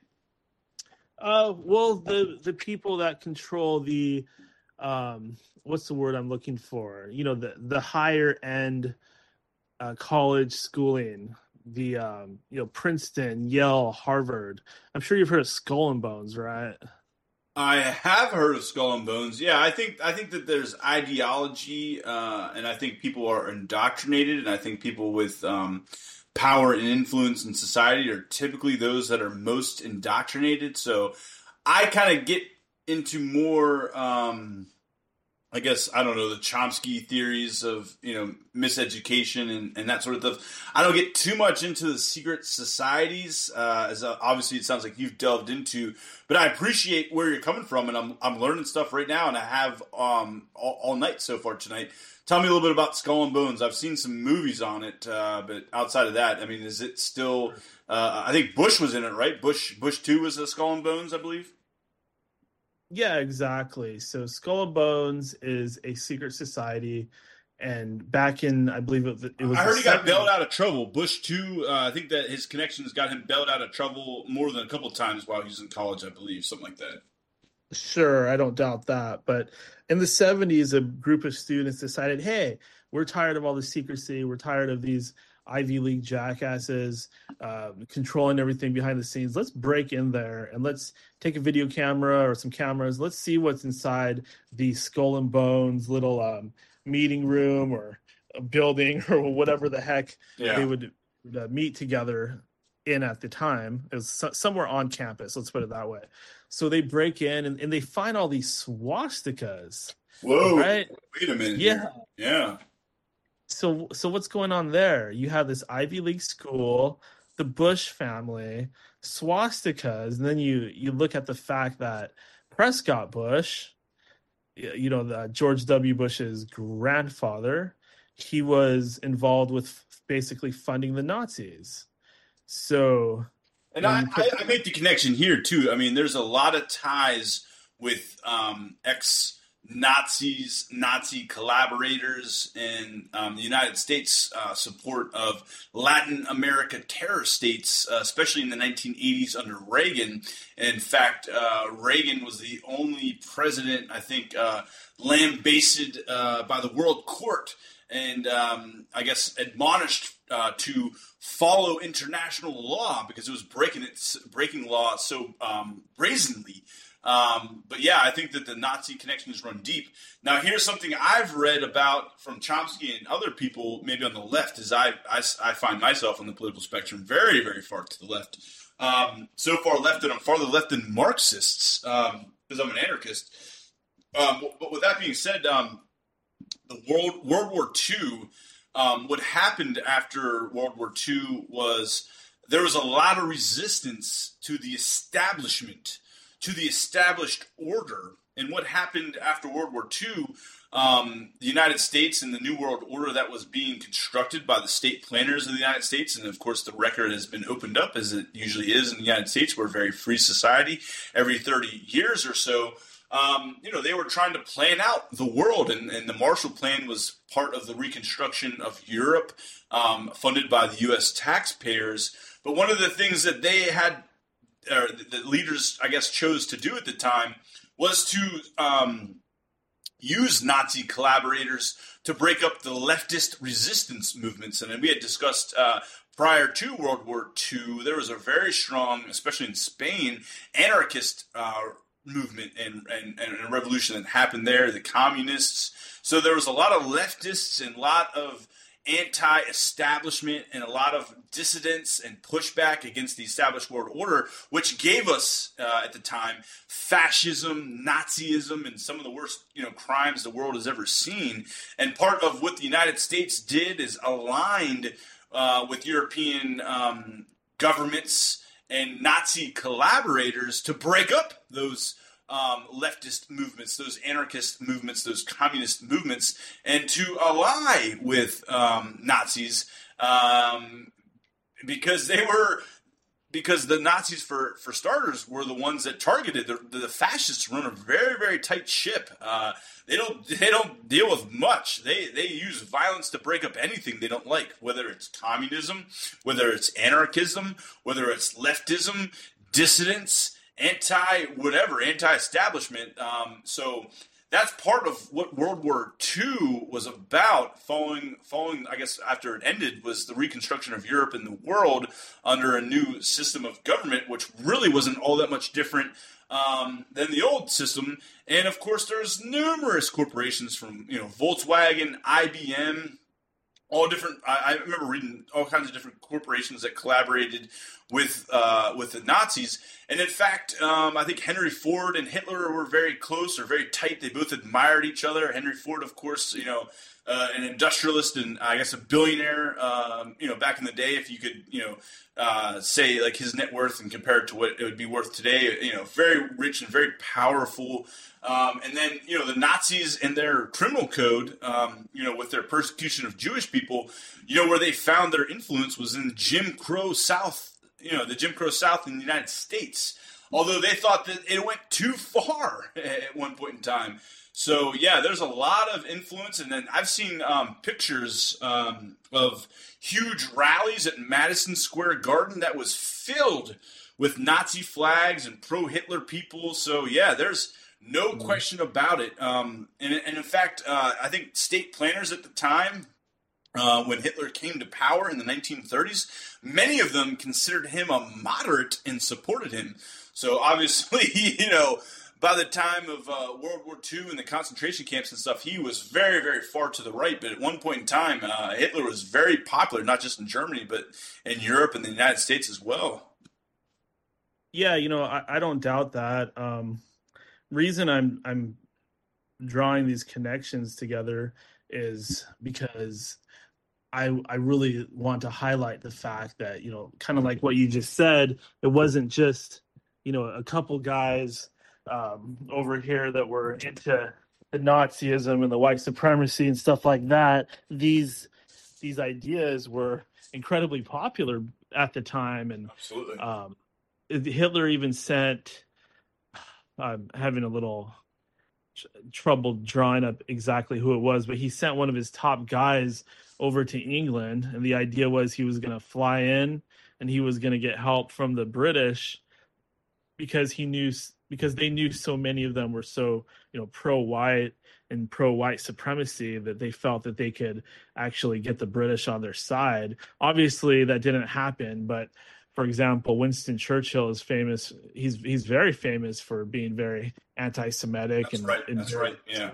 Uh well the the people that control the um what's the word I'm looking for? You know, the the higher end uh, college schooling, the um, you know Princeton, Yale, Harvard. I'm sure you've heard of Skull and Bones, right? I have heard of Skull and Bones. Yeah, I think I think that there's ideology, uh, and I think people are indoctrinated, and I think people with um, power and influence in society are typically those that are most indoctrinated. So I kind of get into more. Um, I guess I don't know the Chomsky theories of you know miseducation and, and that sort of stuff. I don't get too much into the secret societies, uh, as uh, obviously it sounds like you've delved into. But I appreciate where you're coming from, and I'm I'm learning stuff right now, and I have um all, all night so far tonight. Tell me a little bit about Skull and Bones. I've seen some movies on it, uh, but outside of that, I mean, is it still? Uh, I think Bush was in it, right? Bush Bush Two was a Skull and Bones, I believe. Yeah, exactly. So Skull and Bones is a secret society, and back in I believe it, it was. I heard he got bailed out of trouble. Bush too. Uh, I think that his connections got him bailed out of trouble more than a couple times while he was in college. I believe something like that. Sure, I don't doubt that. But in the '70s, a group of students decided, "Hey, we're tired of all the secrecy. We're tired of these." Ivy League jackasses uh, controlling everything behind the scenes. Let's break in there and let's take a video camera or some cameras. Let's see what's inside the skull and bones little um, meeting room or building or whatever the heck yeah. they would uh, meet together in at the time. It was so- somewhere on campus. Let's put it that way. So they break in and, and they find all these swastikas. Whoa! Right? Wait a minute. Yeah. Here. Yeah so so what's going on there? You have this Ivy League school, the Bush family, swastikas, and then you you look at the fact that Prescott Bush, you know, the George W. Bush's grandfather, he was involved with basically funding the Nazis. So, and I, I, I make the connection here too. I mean, there's a lot of ties with um, ex Nazis, Nazi collaborators, and um, the United States uh, support of Latin America terror states, uh, especially in the 1980s under Reagan. In fact, uh, Reagan was the only president, I think, uh, lambasted uh, by the World Court and um, I guess admonished uh, to follow international law because it was breaking it, breaking law so um, brazenly. Um, but yeah, I think that the Nazi connections run deep. Now, here's something I've read about from Chomsky and other people, maybe on the left, as I, I, I find myself on the political spectrum very, very far to the left. Um, so far left that I'm farther left than Marxists because um, I'm an anarchist. Um, but with that being said, um, the World World War II, um, what happened after World War II was there was a lot of resistance to the establishment to the established order. And what happened after World War II, um, the United States and the New World Order that was being constructed by the state planners of the United States. And of course, the record has been opened up, as it usually is in the United States. We're a very free society. Every 30 years or so, um, you know, they were trying to plan out the world, and, and, the Marshall Plan was part of the reconstruction of Europe, um, funded by the U.S. taxpayers. But one of the things that they had or the leaders, I guess, chose to do at the time was to um, use Nazi collaborators to break up the leftist resistance movements. And we had discussed uh, prior to World War II, there was a very strong, especially in Spain, anarchist uh, movement and, and, and revolution that happened there, the communists. So there was a lot of leftists and a lot of anti-establishment and a lot of dissidence and pushback against the established world order, which gave us uh, at the time fascism, Nazism, and some of the worst you know crimes the world has ever seen. And part of what the United States did is aligned uh, with European um, governments and Nazi collaborators to break up those um, leftist movements, those anarchist movements, those communist movements, and to ally with um, Nazis um, because they were because the Nazis, for for starters, were the ones that targeted the, the fascists. Run a very very tight ship. Uh, they don't they don't deal with much. They they use violence to break up anything they don't like, whether it's communism, whether it's anarchism, whether it's leftism, dissidents anti whatever, anti establishment. Um, so that's part of what World War II was about. Following, following, I guess after it ended, was the reconstruction of Europe and the world under a new system of government, which really wasn't all that much different um, than the old system. And of course, there's numerous corporations from you know Volkswagen, IBM, all different. I, I, remember reading all kinds of different corporations that collaborated with uh, with the Nazis, and in fact, um, I think Henry Ford and Hitler were very close or very tight. They both admired each other. Henry Ford, of course, you know, uh, an industrialist and I guess a billionaire. Um, you know, back in the day, if you could, you know, uh, say like his net worth and compared to what it would be worth today, you know, very rich and very powerful. Um, and then, you know, the Nazis and their criminal code, um, you know, with their persecution of Jewish people, you know, where they found their influence was in the Jim Crow South, you know, the Jim Crow South in the United States. Although they thought that it went too far at one point in time. So yeah, there's a lot of influence, and then I've seen um, pictures um, of huge rallies at Madison Square Garden that was filled with Nazi flags and pro-Hitler people. So yeah, there's no mm-hmm. question about it. Um, and, and, in fact, uh, I think state planners at the time, uh, when Hitler came to power in the 1930s, many of them considered him a moderate and supported him. So obviously, you know, by the time of uh, World War II and the concentration camps and stuff, he was very, very far to the right. But at one point in time, uh, Hitler was very popular, not just in Germany, but in Europe and the United States as well. Yeah, you know, I, I don't doubt that. Um, reason I'm I'm drawing these connections together is because I I really want to highlight the fact that you know kind of like what you just said it wasn't just you know a couple guys um, over here that were into the Nazism and the white supremacy and stuff like that. These these ideas were incredibly popular at the time and absolutely. um, Hitler even sent I'm having a little trouble drawing up exactly who it was, but he sent one of his top guys over to England, and the idea was he was going to fly in and he was going to get help from the British because he knew because they knew so many of them were so you know pro white and pro white supremacy that they felt that they could actually get the British on their side. Obviously, that didn't happen, but for example, Winston Churchill is famous. He's he's very famous for being very anti-Semitic That's and, right. and That's right. Yeah.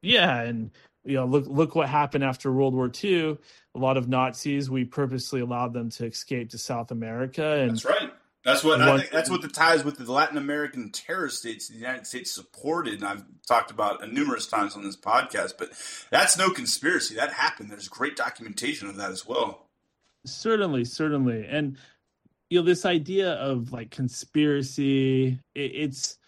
Yeah, and you know, look look what happened after World War II. A lot of Nazis, we purposely allowed them to escape to South America. And that's right. That's what I think. That's what the ties with the Latin American terror states the United States supported, and I've talked about it numerous times on this podcast. But that's no conspiracy. That happened. There's great documentation of that as well. Certainly, certainly, and you know this idea of like conspiracy it, it's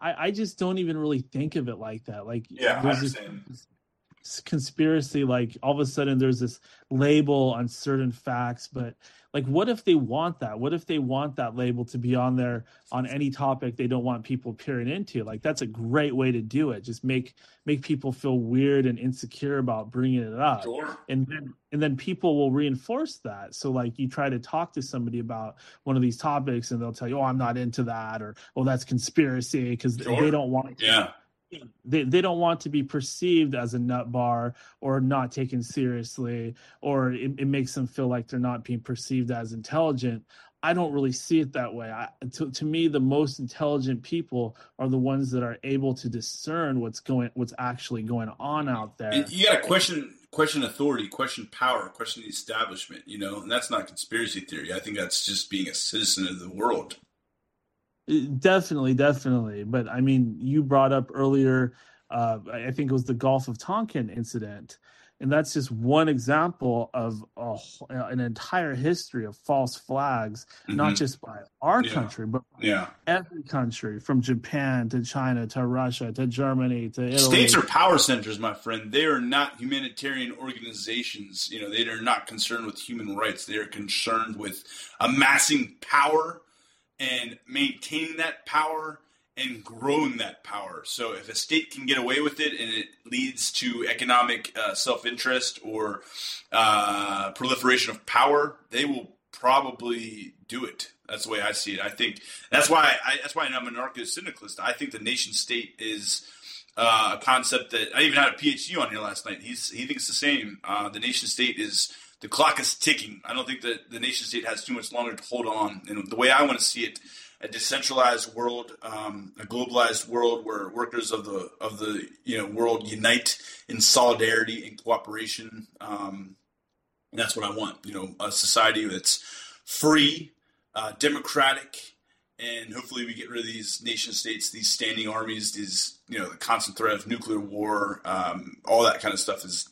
I, I just don't even really think of it like that. Like yeah there's this conspiracy like all of a sudden there's this label on certain facts but like what if they want that? What if they want that label to be on there on any topic they don't want people peering into? Like that's a great way to do it. Just make make people feel weird and insecure about bringing it up. Sure. and then and then people will reinforce that. So like you try to talk to somebody about one of these topics and they'll tell you oh i'm not into that or oh that's conspiracy because sure. they don't want yeah they, they don't want to be perceived as a nut bar or not taken seriously or it, it, makes them feel like they're not being perceived as intelligent. I don't really see it that way. I, to, to me the most intelligent people are the ones that are able to discern what's going what's actually going on out there. And you got to question question authority question power question the establishment you know and that's not conspiracy theory. I think that's just being a citizen of the world Definitely, definitely. But I mean, you brought up earlier, uh, I think it was the Gulf of Tonkin incident. And that's just one example of a, an entire history of false flags, mm-hmm. not just by our yeah. country, but yeah. every country from Japan to China to Russia to Germany to Italy. States are power centers, my friend. They are not humanitarian organizations. You know, they are not concerned with human rights. They are concerned with amassing power and maintaining that power and growing that power. So if a state can get away with it and it leads to economic uh, self interest or uh, proliferation of power, they will probably do it. That's the way I see it. I think that's why I, that's why I'm an anarcho-syndicalist. I think the nation state is uh, a concept that I even had a PhD on here last night. He's he thinks the same. Uh, the nation state is the clock is ticking. I don't think that the nation state has too much longer to hold on. And the way I want to see it, a decentralized world, um, a globalized world where workers of the of the you know world unite in solidarity and cooperation. Um, that's what I want. You know, a society that's free, uh, democratic, and hopefully we get rid of these nation states, these standing armies, these you know the constant threat of nuclear war, um, all that kind of stuff is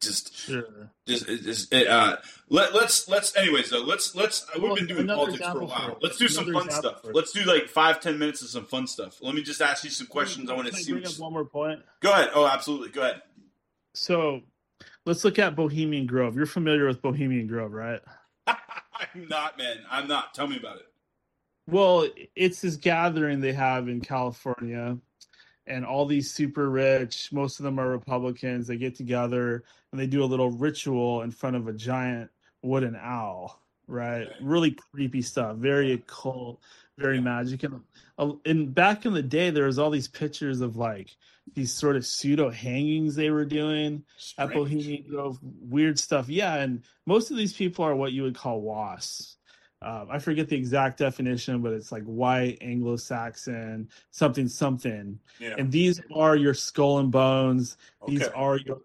just sure. just, just it, uh, let, let's let's anyways though let's let's we've been doing politics for a while. Let's do some fun stuff. Let's do like five ten minutes of some fun stuff. Let me just ask you some questions. I want to see. Bring up one more point. Go ahead. Oh, absolutely. Go ahead. So, let's look at Bohemian Grove. You're familiar with Bohemian Grove, right? I'm not, man. I'm not. Tell me about it. Well, it's this gathering they have in California, and all these super rich, most of them are Republicans. They get together and they do a little ritual in front of a giant wooden owl. Right, really creepy stuff. Very occult, very magic. And, uh, and back in the day, there was all these pictures of like these sort of pseudo hangings they were doing Strange. at Bohemian Grove, weird stuff. Yeah, and most of these people are what you would call WASPs um, I forget the exact definition, but it's like white Anglo-Saxon something something. Yeah. And these are your skull and bones. Okay. These are your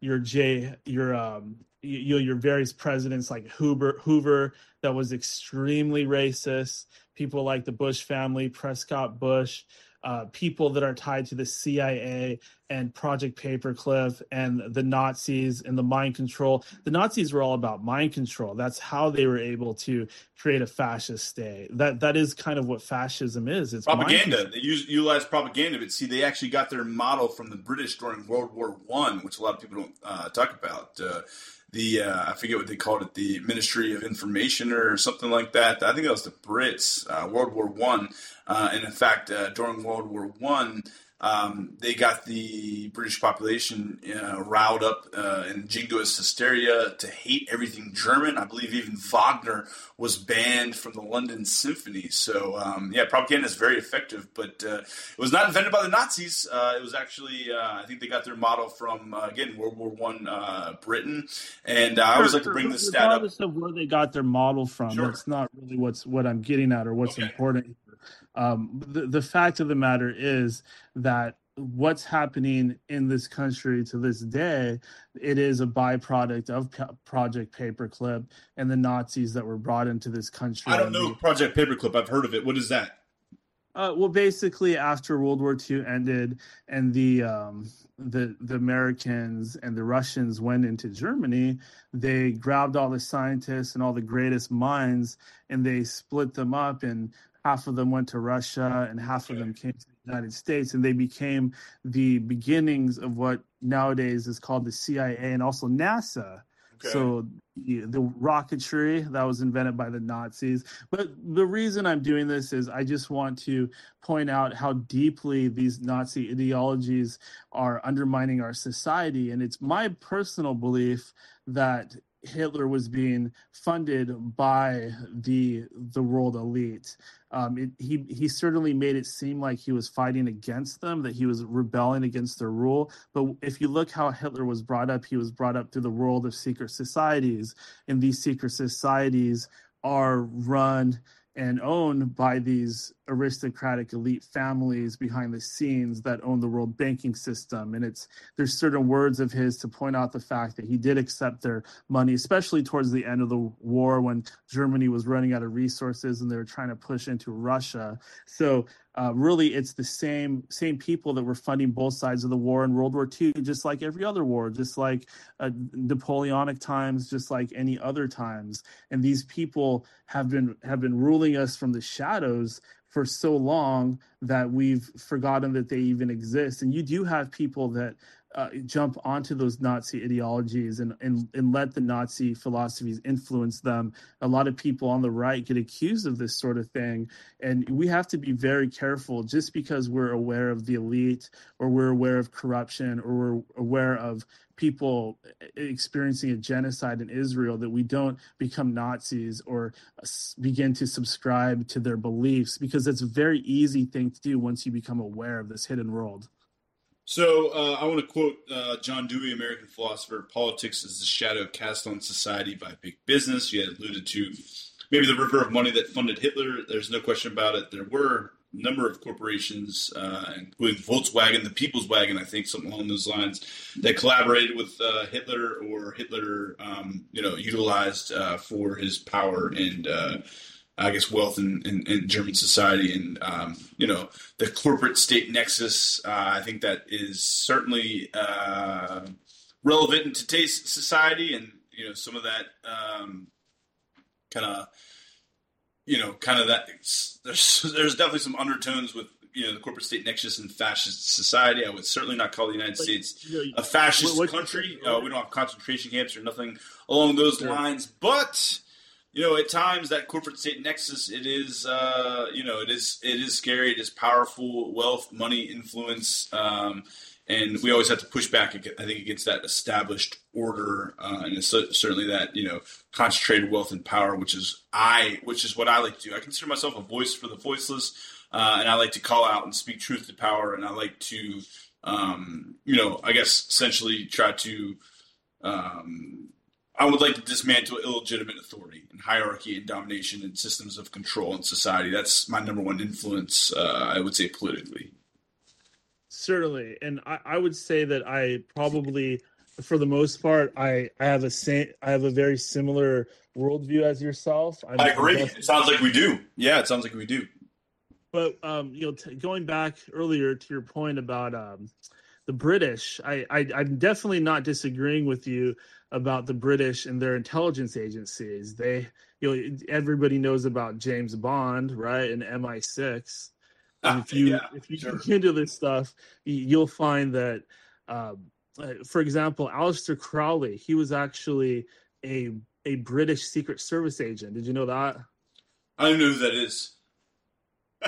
your J your um you, your various presidents like Hoover Hoover that was extremely racist. People like the Bush family, Prescott Bush, uh, people that are tied to the CIA and Project Paperclip and the Nazis and the mind control. The Nazis were all about mind control. That's how they were able to create a fascist state. That that is kind of what fascism is. It's propaganda. They use utilize propaganda, but see, they actually got their model from the British during World War One, which a lot of people don't uh, talk about. Uh, the uh, I forget what they called it, the Ministry of Information or something like that. I think that was the Brits, uh, World War One, uh, and in fact, uh, during World War One, um, they got the British population uh, riled up uh, in jingoist hysteria to hate everything German. I believe even Wagner was banned from the London Symphony. So, um, yeah, propaganda is very effective, but uh, it was not invented by the Nazis. Uh, it was actually, uh, I think they got their model from, uh, again, World War One Britain. And I always like to bring this stat up. Regardless of where they got their model from, sure. that's not really what's what I'm getting at or what's okay. important um, the, the fact of the matter is that what's happening in this country to this day it is a byproduct of project paperclip and the nazis that were brought into this country. I don't know the, project paperclip i've heard of it. What is that? Uh, well basically after world war ii ended and the um, the the americans and the russians went into germany they grabbed all the scientists and all the greatest minds and they split them up and half of them went to Russia and half of them came to the United States, and they became the beginnings of what nowadays is called the CIA and also NASA. Okay. So the, the, rocketry that was invented by the Nazis. But the reason I'm doing this is I just want to point out how deeply these Nazi ideologies are undermining our society. And it's my personal belief that Hitler was being funded by the the world elite. Um, it, he he certainly made it seem like he was fighting against them, that he was rebelling against their rule. But if you look how Hitler was brought up, he was brought up through the world of secret societies, and these secret societies are run and owned by these aristocratic elite families behind the scenes that own the world banking system and it's there's certain words of his to point out the fact that he did accept their money especially towards the end of the war when germany was running out of resources and they were trying to push into russia so uh, really it's the same same people that were funding both sides of the war in World War II, just like every other war, just like uh, Napoleonic times, just like any other times. And these people have been have been ruling us from the shadows for so long that we've forgotten that they even exist. And you do have people that uh, jump onto those Nazi ideologies and, and and let the Nazi philosophies influence them. A lot of people on the right get accused of this sort of thing, and we have to be very careful. Just because we're aware of the elite, or we're aware of corruption, or we're aware of people experiencing a genocide in Israel, that we don't become Nazis or begin to subscribe to their beliefs, because it's a very easy thing to do once you become aware of this hidden world. So uh, I want to quote uh, John Dewey, American philosopher: "Politics is the shadow cast on society by big business." You had alluded to maybe the river of money that funded Hitler. There's no question about it. There were a number of corporations, uh, including Volkswagen, the People's Wagon, I think, something along those lines, that collaborated with uh, Hitler or Hitler, um, you know, utilized uh, for his power and uh, I guess wealth in, in, in German society and um, you know the corporate state nexus. Uh, I think that is certainly uh, relevant in today's society, and you know some of that um, kind of you know kind of that there's there's definitely some undertones with you know the corporate state nexus and fascist society. I would certainly not call the United States a fascist what, country. Uh, we don't have concentration camps or nothing along those sure. lines, but you know, at times that corporate state nexus, it is, uh, you know, it is, it is scary. It is powerful, wealth, money, influence, um, and we always have to push back. I think against that established order, uh, and it's certainly that you know concentrated wealth and power, which is I, which is what I like to do. I consider myself a voice for the voiceless, uh, and I like to call out and speak truth to power, and I like to, um, you know, I guess essentially try to um, I would like to dismantle illegitimate authority and hierarchy and domination and systems of control in society. That's my number one influence, uh, I would say, politically. Certainly, and I, I, would say that I probably, for the most part, I, I have a same, I have a very similar worldview as yourself. I'm, i agree. It sounds like we do. Yeah, it sounds like we do. But um, you know, t- going back earlier to your point about um, the British, I, I I'm definitely not disagreeing with you about the British and their intelligence agencies. They, you know, everybody knows about James Bond, right, and MI6. And if you yeah, if you sure. look into this stuff, you'll find that, um, uh, for example, Aleister Crowley, he was actually a a British Secret Service agent. Did you know that? I know who that is.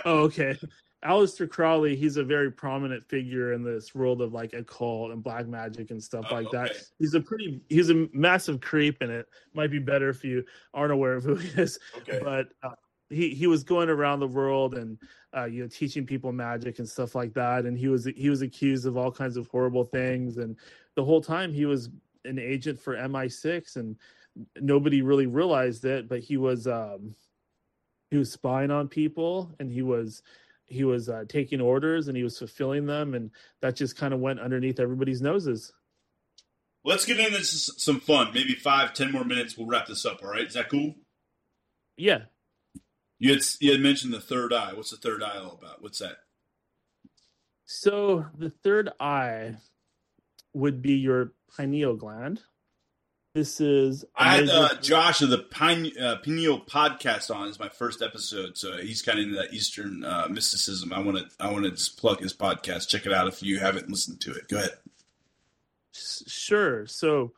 oh, okay. Aleister Crowley, he's a very prominent figure in this world of like occult and black magic and stuff oh, like okay. that. He's a pretty, he's a massive creep, and it might be better if you aren't aware of who he is. Okay. But uh, he he was going around the world and uh, you know teaching people magic and stuff like that, and he was he was accused of all kinds of horrible things, and the whole time he was an agent for MI6, and nobody really realized it, but he was um he was spying on people, and he was he was uh, taking orders and he was fulfilling them, and that just kind of went underneath everybody's noses. Let's get into some fun. Maybe five, ten more minutes. We'll wrap this up. All right? Is that cool? Yeah. You had you had mentioned the third eye. What's the third eye all about? What's that? So the third eye would be your pineal gland. This is. I had uh, Josh of the Pine, uh, Pineal podcast on. Is my first episode, so he's kind of into that Eastern uh, mysticism. I want to I want to just plug his podcast. Check it out if you haven't listened to it. Go ahead. Sure. So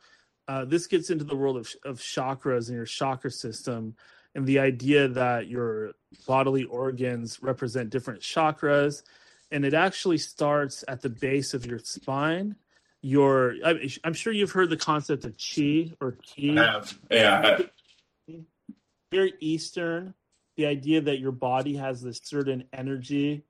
uh, this gets into the world of of chakras and your chakra system, and the idea that your bodily organs represent different chakras, and it actually starts at the base of your spine your I, am sure you've heard the concept of chi or ki. I have. Yeah. Very Eastern, the idea that your body has this certain energy.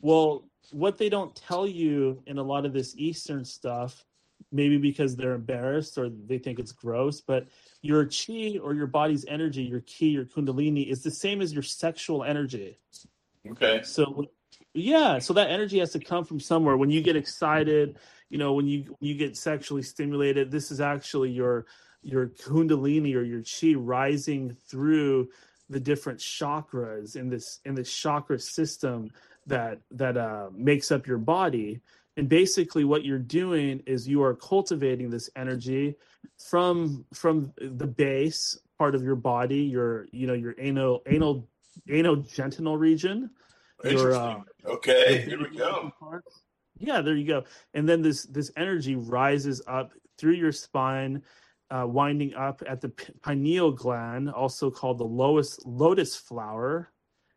Well, what they don't tell you in a lot of this Eastern stuff, maybe because they're embarrassed or they think it's gross, but your chi or your body's energy, your ki, your kundalini, is the same as your sexual energy. Okay. So, yeah, so that energy has to come from somewhere. When you get excited, you know when you you get sexually stimulated this is actually your your kundalini or your chi rising through the different chakras in this in this chakra system that that uh, makes up your body. And basically what you're doing is you are cultivating this energy from from the base part of your body your you know your anal anal anal genital region. Your, uh, okay here we go Yeah, there you go. And then this this energy rises up through your spine, uh, winding up at the pineal gland, also called the lotus lotus flower.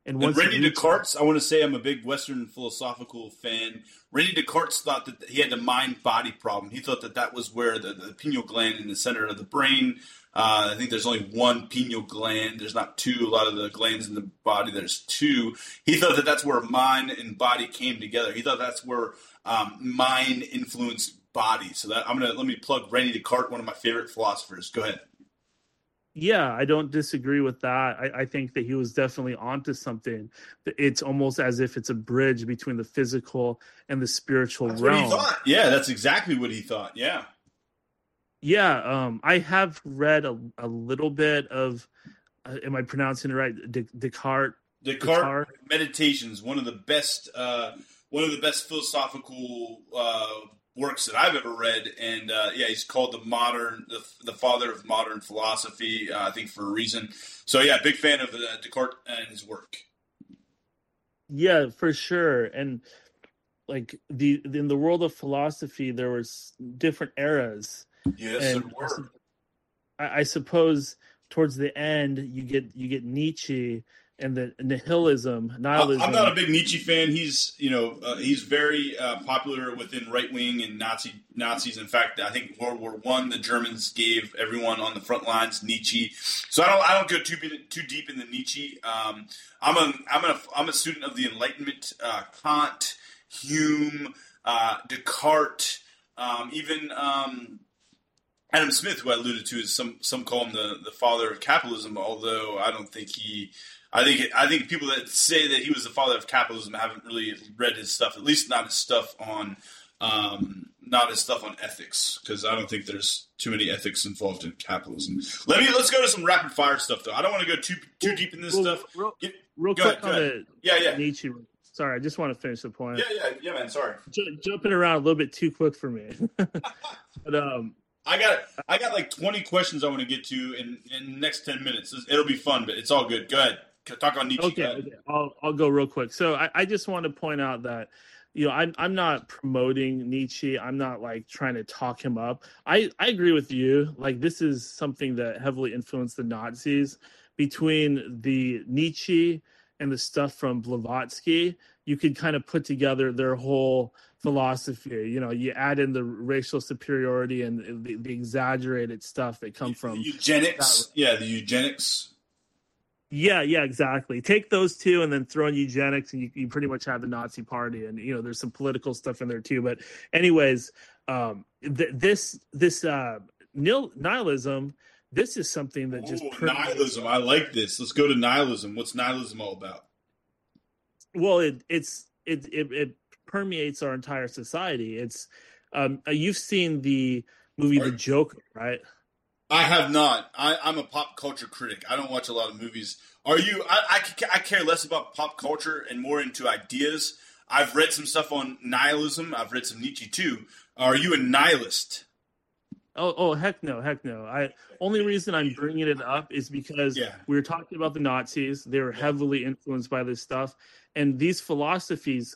And, and Rene Descartes, I want to say I'm a big Western philosophical fan. Rene Descartes thought that he had a mind body problem. He thought that that was where the, the pineal gland in the center of the brain. Uh, I think there's only one pineal gland. There's not two. A lot of the glands in the body, there's two. He thought that that's where mind and body came together. He thought that's where um, mind influenced body. So that I'm gonna let me plug Rene Descartes, one of my favorite philosophers. Go ahead. Yeah, I don't disagree with that. I, I, think that he was definitely onto something. It's almost as if it's a bridge between the physical and the spiritual that's realm. Yeah, that's exactly what he thought. Yeah. Yeah, um, I have read a, a little bit of. Uh, am I pronouncing it right? Descartes. Descartes, Descartes Meditations, one of the best, uh, one of the best philosophical uh, works that I've ever read, and uh, yeah, he's called the modern, the, the father of modern philosophy. Uh, I think for a reason. So yeah, big fan of uh, Descartes and his work. Yeah, for sure, and like the in the world of philosophy, there was different eras. Yes, and there were. I, I suppose towards the end, you get you get Nietzsche and the nihilism, nihilism. I'm not a big Nietzsche fan. He's you know uh, he's very uh, popular within right wing and Nazi Nazis. In fact, I think World War One, the Germans gave everyone on the front lines Nietzsche. So I don't I don't go too too deep in the Nietzsche. Um, I'm a I'm a I'm a student of the Enlightenment, uh, Kant, Hume, uh, Descartes, um, even. Um, Adam Smith, who I alluded to, is some some call him the, the father of capitalism, although I don't think he I think I think people that say that he was the father of capitalism haven't really read his stuff. At least not his stuff on um, not his stuff on ethics, because I don't think there's too many ethics involved in capitalism. Let me let's go to some rapid fire stuff though. I don't want to go too too deep in this real, stuff. Real, Get, real quick ahead, on the yeah yeah Nietzsche. Sorry, I just want to finish the point. Yeah yeah yeah man. Sorry, J- jumping around a little bit too quick for me. but um, I got I got like 20 questions I want to get to in in the next 10 minutes. It'll be fun, but it's all good. Go ahead talk on Nietzsche. Okay, okay. I'll I'll go real quick. So I, I just want to point out that you know I'm I'm not promoting Nietzsche. I'm not like trying to talk him up. I I agree with you. Like this is something that heavily influenced the Nazis. Between the Nietzsche and the stuff from Blavatsky, you could kind of put together their whole philosophy. You know, you add in the racial superiority and the, the exaggerated stuff that come from eugenics. That. Yeah, the eugenics yeah, yeah, exactly. Take those two and then throw in eugenics, and you, you pretty much have the Nazi Party, and you know there's some political stuff in there too. But anyways, um, th- this this uh, nil- nihilism, this is something that just Ooh, nihilism. I like this. Let's go to nihilism. What's nihilism all about? Well, it it's it it, it permeates our entire society. It's um, uh, you've seen the movie The Joker, right? I have not. I, am a pop culture critic. I don't watch a lot of movies. Are you? I, I, I, care less about pop culture and more into ideas. I've read some stuff on nihilism. I've read some Nietzsche too. Are you a nihilist? Oh, oh, heck no, heck no. I only reason I'm bringing it up is because yeah. we were talking about the Nazis. They were heavily influenced by this stuff, and these philosophies,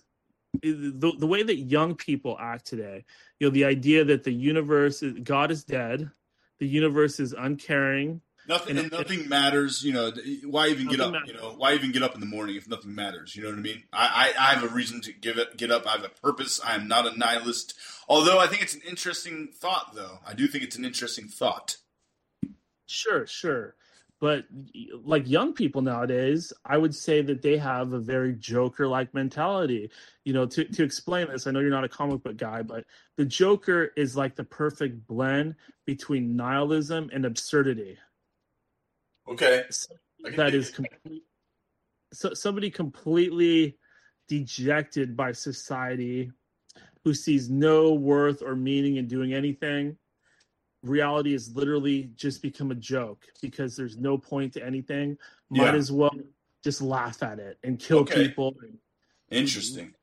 the the way that young people act today. You know, the idea that the universe, God is dead the universe is uncaring. Nothing, and, nothing matters. You know, why even get up? Matters. You know, why even get up in the morning if nothing matters? You know what I mean? I, I, I have a reason to give it, get up. I have a purpose. I am not a nihilist. Although I think it's an interesting thought, though. I do think it's an interesting thought. Sure, sure but like young people nowadays i would say that they have a very joker like mentality. You know to, to explain this i know you're not a comic book guy but the joker is like the perfect blend between nihilism and absurdity. Okay. That is complete so somebody completely dejected by society who sees no worth or meaning in doing anything reality has literally just become a joke because there's no point to anything. Might yeah. as well just laugh at it and kill okay. people. Interesting.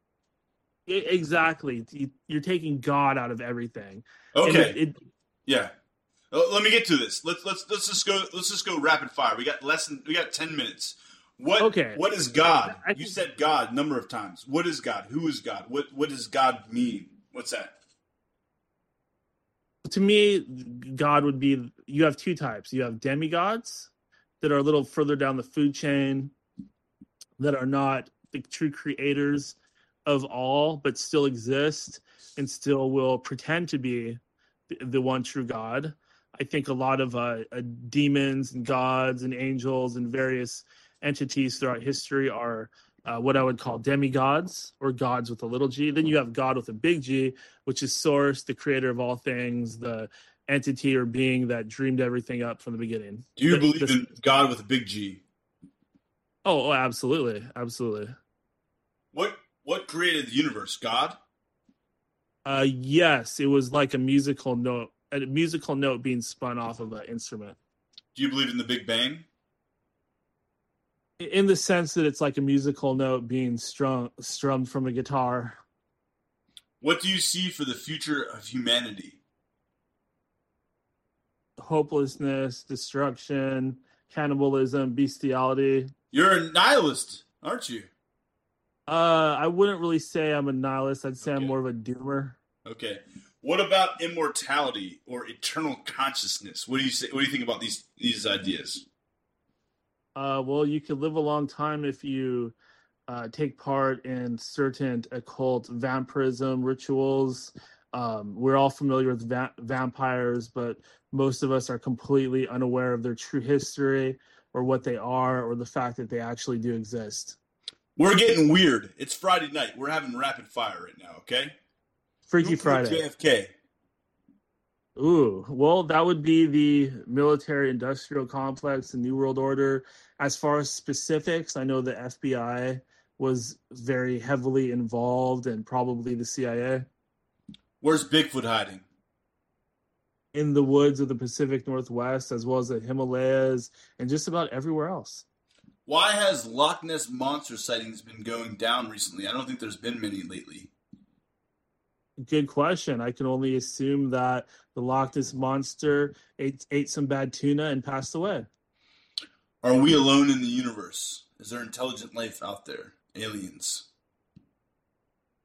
Exactly. You're taking God out of everything. Okay. It, it, yeah. Let me get to this. Let's let's let's just go. Let's just go rapid fire. We got less than we got ten minutes. What Okay. what is God? You said God a number of times. What is God? Who is God? What what does God mean? What's that? To me, God would be you have two types. You have demigods that are a little further down the food chain that are not the true creators of all, but still exist and still will pretend to be the, one true God. I think a lot of uh, uh, demons and gods and angels and various entities throughout history are uh, what I would call demigods or gods with a little g. Then you have God with a big G, which is Source, the creator of all things, the entity or being that dreamed everything up from the beginning. Do you The- believe the- in God with a big G? Oh, oh, absolutely, absolutely. What what created the universe? God? Uh, yes, it was like a musical note, a musical note being spun off of an instrument. Do you believe in the Big Bang? In the sense that it's like a musical note being strung strummed from a guitar. What do you see for the future of humanity? Hopelessness, destruction, cannibalism, bestiality. You're a nihilist, aren't you? Uh, I wouldn't really say I'm a nihilist. I'd say I'm more of a doomer. Okay. What about immortality or eternal consciousness? What do you say? What do you think about these these ideas? Uh, well, you could live a long time if you uh, take part in certain occult vampirism rituals. Um, we're all familiar with va- vampires, but most of us are completely unaware of their true history or what they are or the fact that they actually do exist. We're getting weird. It's Friday night. We're having rapid fire right now. Okay. Freaky Friday. JFK. Ooh, well, that would be the military industrial complex, the New World Order. As far as specifics, I know the FBI was very heavily involved and probably the CIA Where's Bigfoot hiding? in the woods of the Pacific Northwest, as well as the Himalayas and just about everywhere else. Why has Loch Ness monster sightings been going down recently? I don't think there's been many lately. Good question. I can only assume that the Loch Ness monster ate, ate some bad tuna and passed away. Are we alone in the universe? Is there intelligent life out there? Aliens.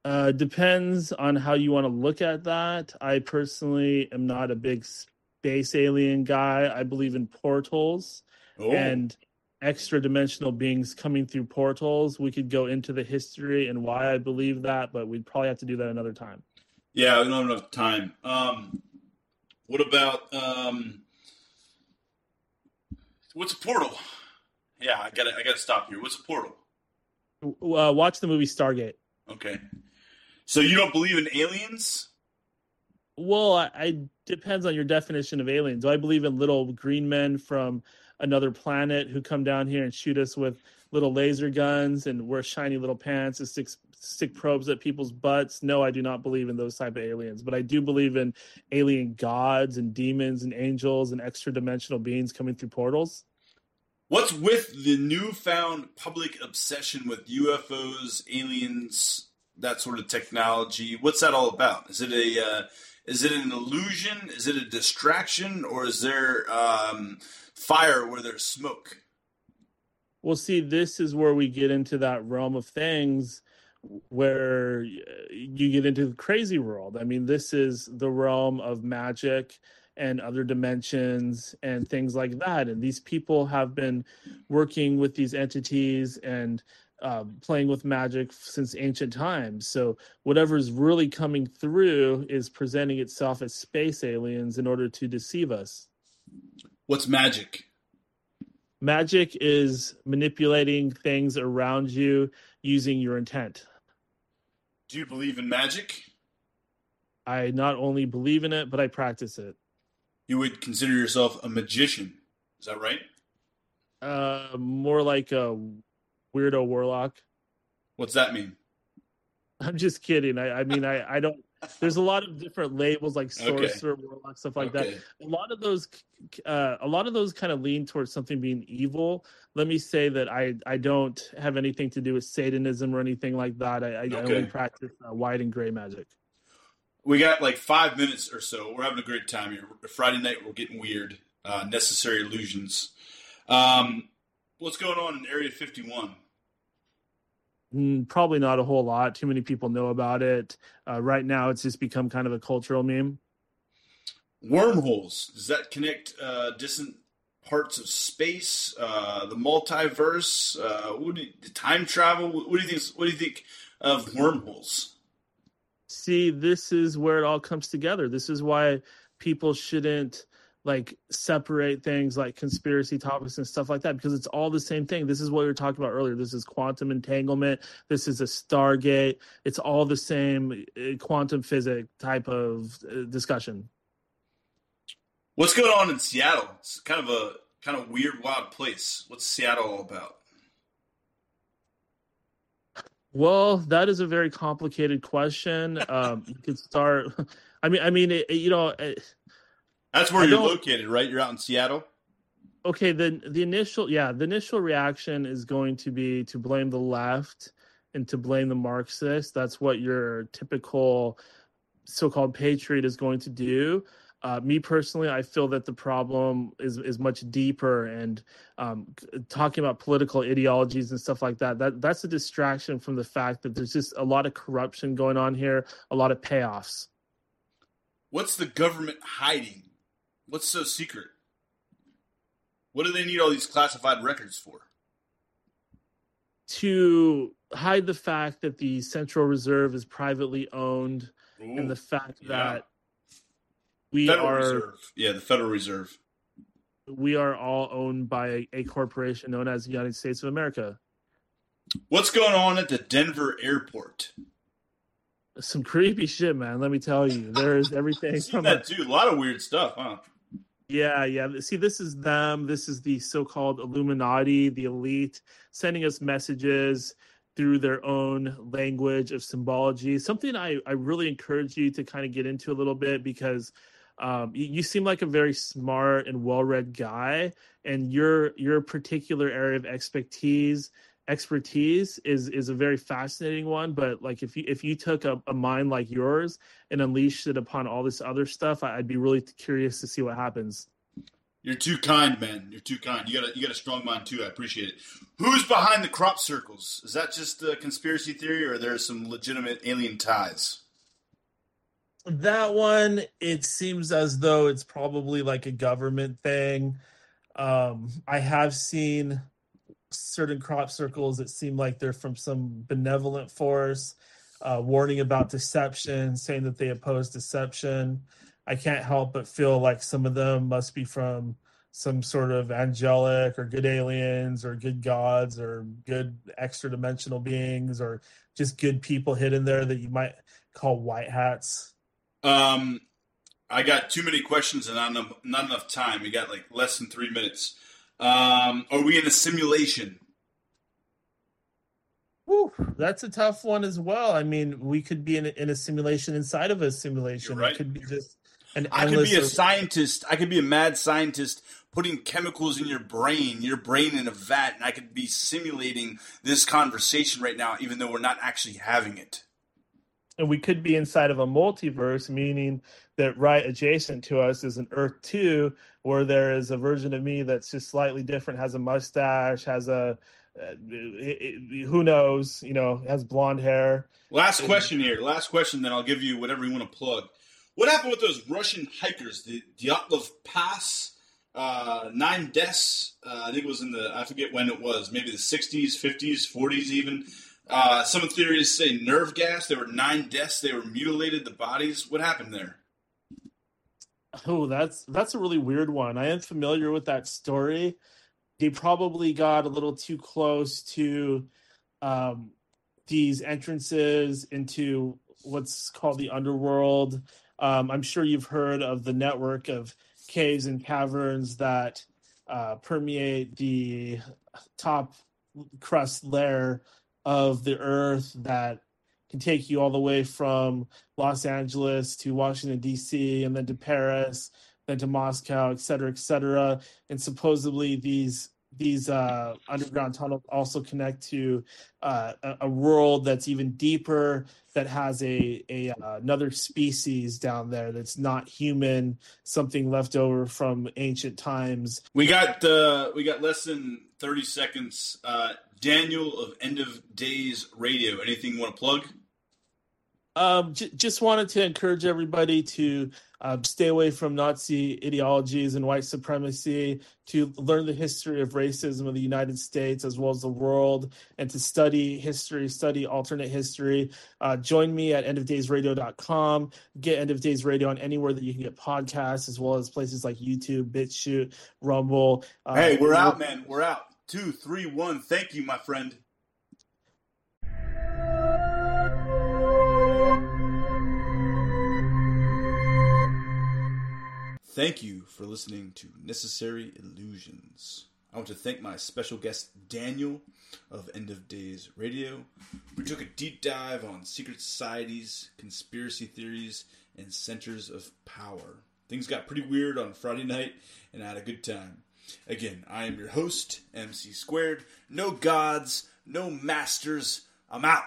Uh, depends on how you want to look at that. I personally am not a big space alien guy. I believe in portals Oh, and extra dimensional beings coming through portals. We could go into the history and why I believe that, but we'd probably have to do that another time. Yeah, we don't have enough time. Um, what about um, what's a portal? Yeah, I gotta, I gotta stop here. What's a portal? Uh, watch the movie Stargate. Okay, so you don't believe in aliens? Well, I, I depends on your definition of aliens. Do I believe in little green men from another planet who come down here and shoot us with little laser guns and wear shiny little pants and stick stick probes at people's butts? No, I do not believe in those type of aliens, but I do believe in alien gods and demons and angels and extra dimensional beings coming through portals. What's with the newfound public obsession with UFOs, aliens, that sort of technology? What's that all about? Is it a uh, is it an illusion? Is it a distraction, or is there um, fire where there's smoke? Well, see, this is where we get into that realm of things where uh, you get into the crazy world. I mean, this is the realm of magic and other dimensions and things like that. And these people have been working with these entities and um, playing with magic since ancient times. So whatever's really coming through is presenting itself as space aliens in order to deceive us. What's magic? Magic is manipulating things around you using your intent. Do you believe in magic? I not only believe in it, but I practice it. You would consider yourself a magician. Is that right? Uh, more like a weirdo warlock. What's that mean? I'm just kidding. I, I mean, I, I don't. There's a lot of different labels like Okay. sorcerer, warlock, stuff like that. A lot of those, uh, a lot of those kind of lean towards something being evil. Let me say that I, I don't have anything to do with Satanism or anything like that. I, I, I Okay. only practice uh, white and gray magic. We got like five minutes or so. We're having a great time here. Friday night, we're getting weird. Uh, necessary illusions. Um, What's going on in Area 51? Probably not a whole lot. Too many people know about it. Uh, right now, it's just become kind of a cultural meme. Wormholes. Does that connect uh, distant parts of space, uh, the multiverse? Uh, what do you, time travel? What do you think? What do you think of wormholes? See, this is where it all comes together. This is why people shouldn't like separate things like conspiracy topics and stuff like that because it's all the same thing. This is what we were talking about earlier. This is quantum entanglement. This is a Stargate. It's all the same uh, quantum physics type of uh, discussion. What's going on in Seattle? It's kind of a kind of weird, wild place. What's Seattle all about? Well, that is a very complicated question. Um, you could start. I mean, I mean, it, you know. It, that's where I you're located, right? You're out in Seattle. Okay, the the initial yeah, the initial reaction is going to be to blame the left and to blame the Marxists. That's what your typical so-called patriot is going to do. Uh, me personally, I feel that the problem is is much deeper, and um, talking about political ideologies and stuff like that. That that's a distraction from the fact that there's just a lot of corruption going on here, a lot of payoffs. What's the government hiding? What's so secret? What do they need all these classified records for? To hide the fact that the Central Reserve is privately owned Ooh, and the fact yeah. that we Federal are Reserve. Yeah, the Federal Reserve. We are all owned by a, a corporation known as the United States of America. What's going on at the Denver airport? Some creepy shit, man. Let me tell you. There's everything from that a, too. A lot of weird stuff, huh? Yeah, yeah. See, this is them. This is the so-called Illuminati, the elite, sending us messages through their own language of symbology. Something I, I really encourage you to kind of get into a little bit because um, you, you, seem like a very smart and well-read guy, and your your particular area of expertise expertise is is a very fascinating one but like if you if you took a, a mind like yours and unleashed it upon all this other stuff i'd be really curious to see what happens. You're too kind man. You're too kind. You got a you got a strong mind too. I appreciate it. Who's behind the crop circles? Is that just a conspiracy theory or there's some legitimate alien ties? That one it seems as though it's probably like a government thing. Um i have seen certain crop circles that seem like they're from some benevolent force, uh, warning about deception, saying that they oppose deception. I can't help but feel like some of them must be from some sort of angelic or good aliens or good gods or good extra dimensional beings or just good people hidden there that you might call white hats. Um, I got too many questions and not enough, not enough time. We got like less than three minutes. Um, are we in a simulation? Whew, that's a tough one as well. I mean, we could be in a, in a simulation inside of a simulation. Right. It could be just an. I could be a scientist. I could be a mad scientist putting chemicals in your brain, your brain in a vat, and I could be simulating this conversation right now, even though we're not actually having it. And we could be inside of a multiverse, meaning that right adjacent to us is an Earth 2, where there is a version of me that's just slightly different, has a mustache, has a uh, it, it, who knows, you know, has blonde hair. Last question here. Last question, then I'll give you whatever you want to plug. What happened with those Russian hikers, the Dyatlov Pass, uh, nine deaths? Uh, I think it was in the, I forget when it was, maybe the 60s, 50s, 40s even. Uh, some theories say nerve gas. There were nine deaths. They were mutilated, the bodies. What happened there? Oh, that's that's a really weird one. I am familiar with that story. They probably got a little too close to um, these entrances into what's called the underworld. Um, I'm sure you've heard of the network of caves and caverns that uh, permeate the top crust layer of the earth that can take you all the way from Los Angeles to Washington D.C. and then to Paris, then to Moscow, et cetera, et cetera. And supposedly these these uh, underground tunnels also connect to uh, a, world that's even deeper that has a, a uh, another species down there that's not human something left over from ancient times we got uh we got less than 30 seconds uh daniel of end of days radio anything you want to plug um, j- just wanted to encourage everybody to uh, stay away from Nazi ideologies and white supremacy, to learn the history of racism in the United States as well as the world, and to study history, study alternate history. Uh, join me at endofdaysradio.com. Get End of Days Radio on anywhere that you can get podcasts, as well as places like YouTube, BitChute, Rumble. Uh, hey, we're out, man. We're out. Two, three, one. Thank you, my friend. Thank you for listening to Necessary Illusions. I want to thank my special guest, Daniel of End of Days Radio. We took a deep dive on secret societies, conspiracy theories, and centers of power. Things got pretty weird on Friday night, and I had a good time. Again, I am your host, MC Squared. No gods, no masters. I'm out.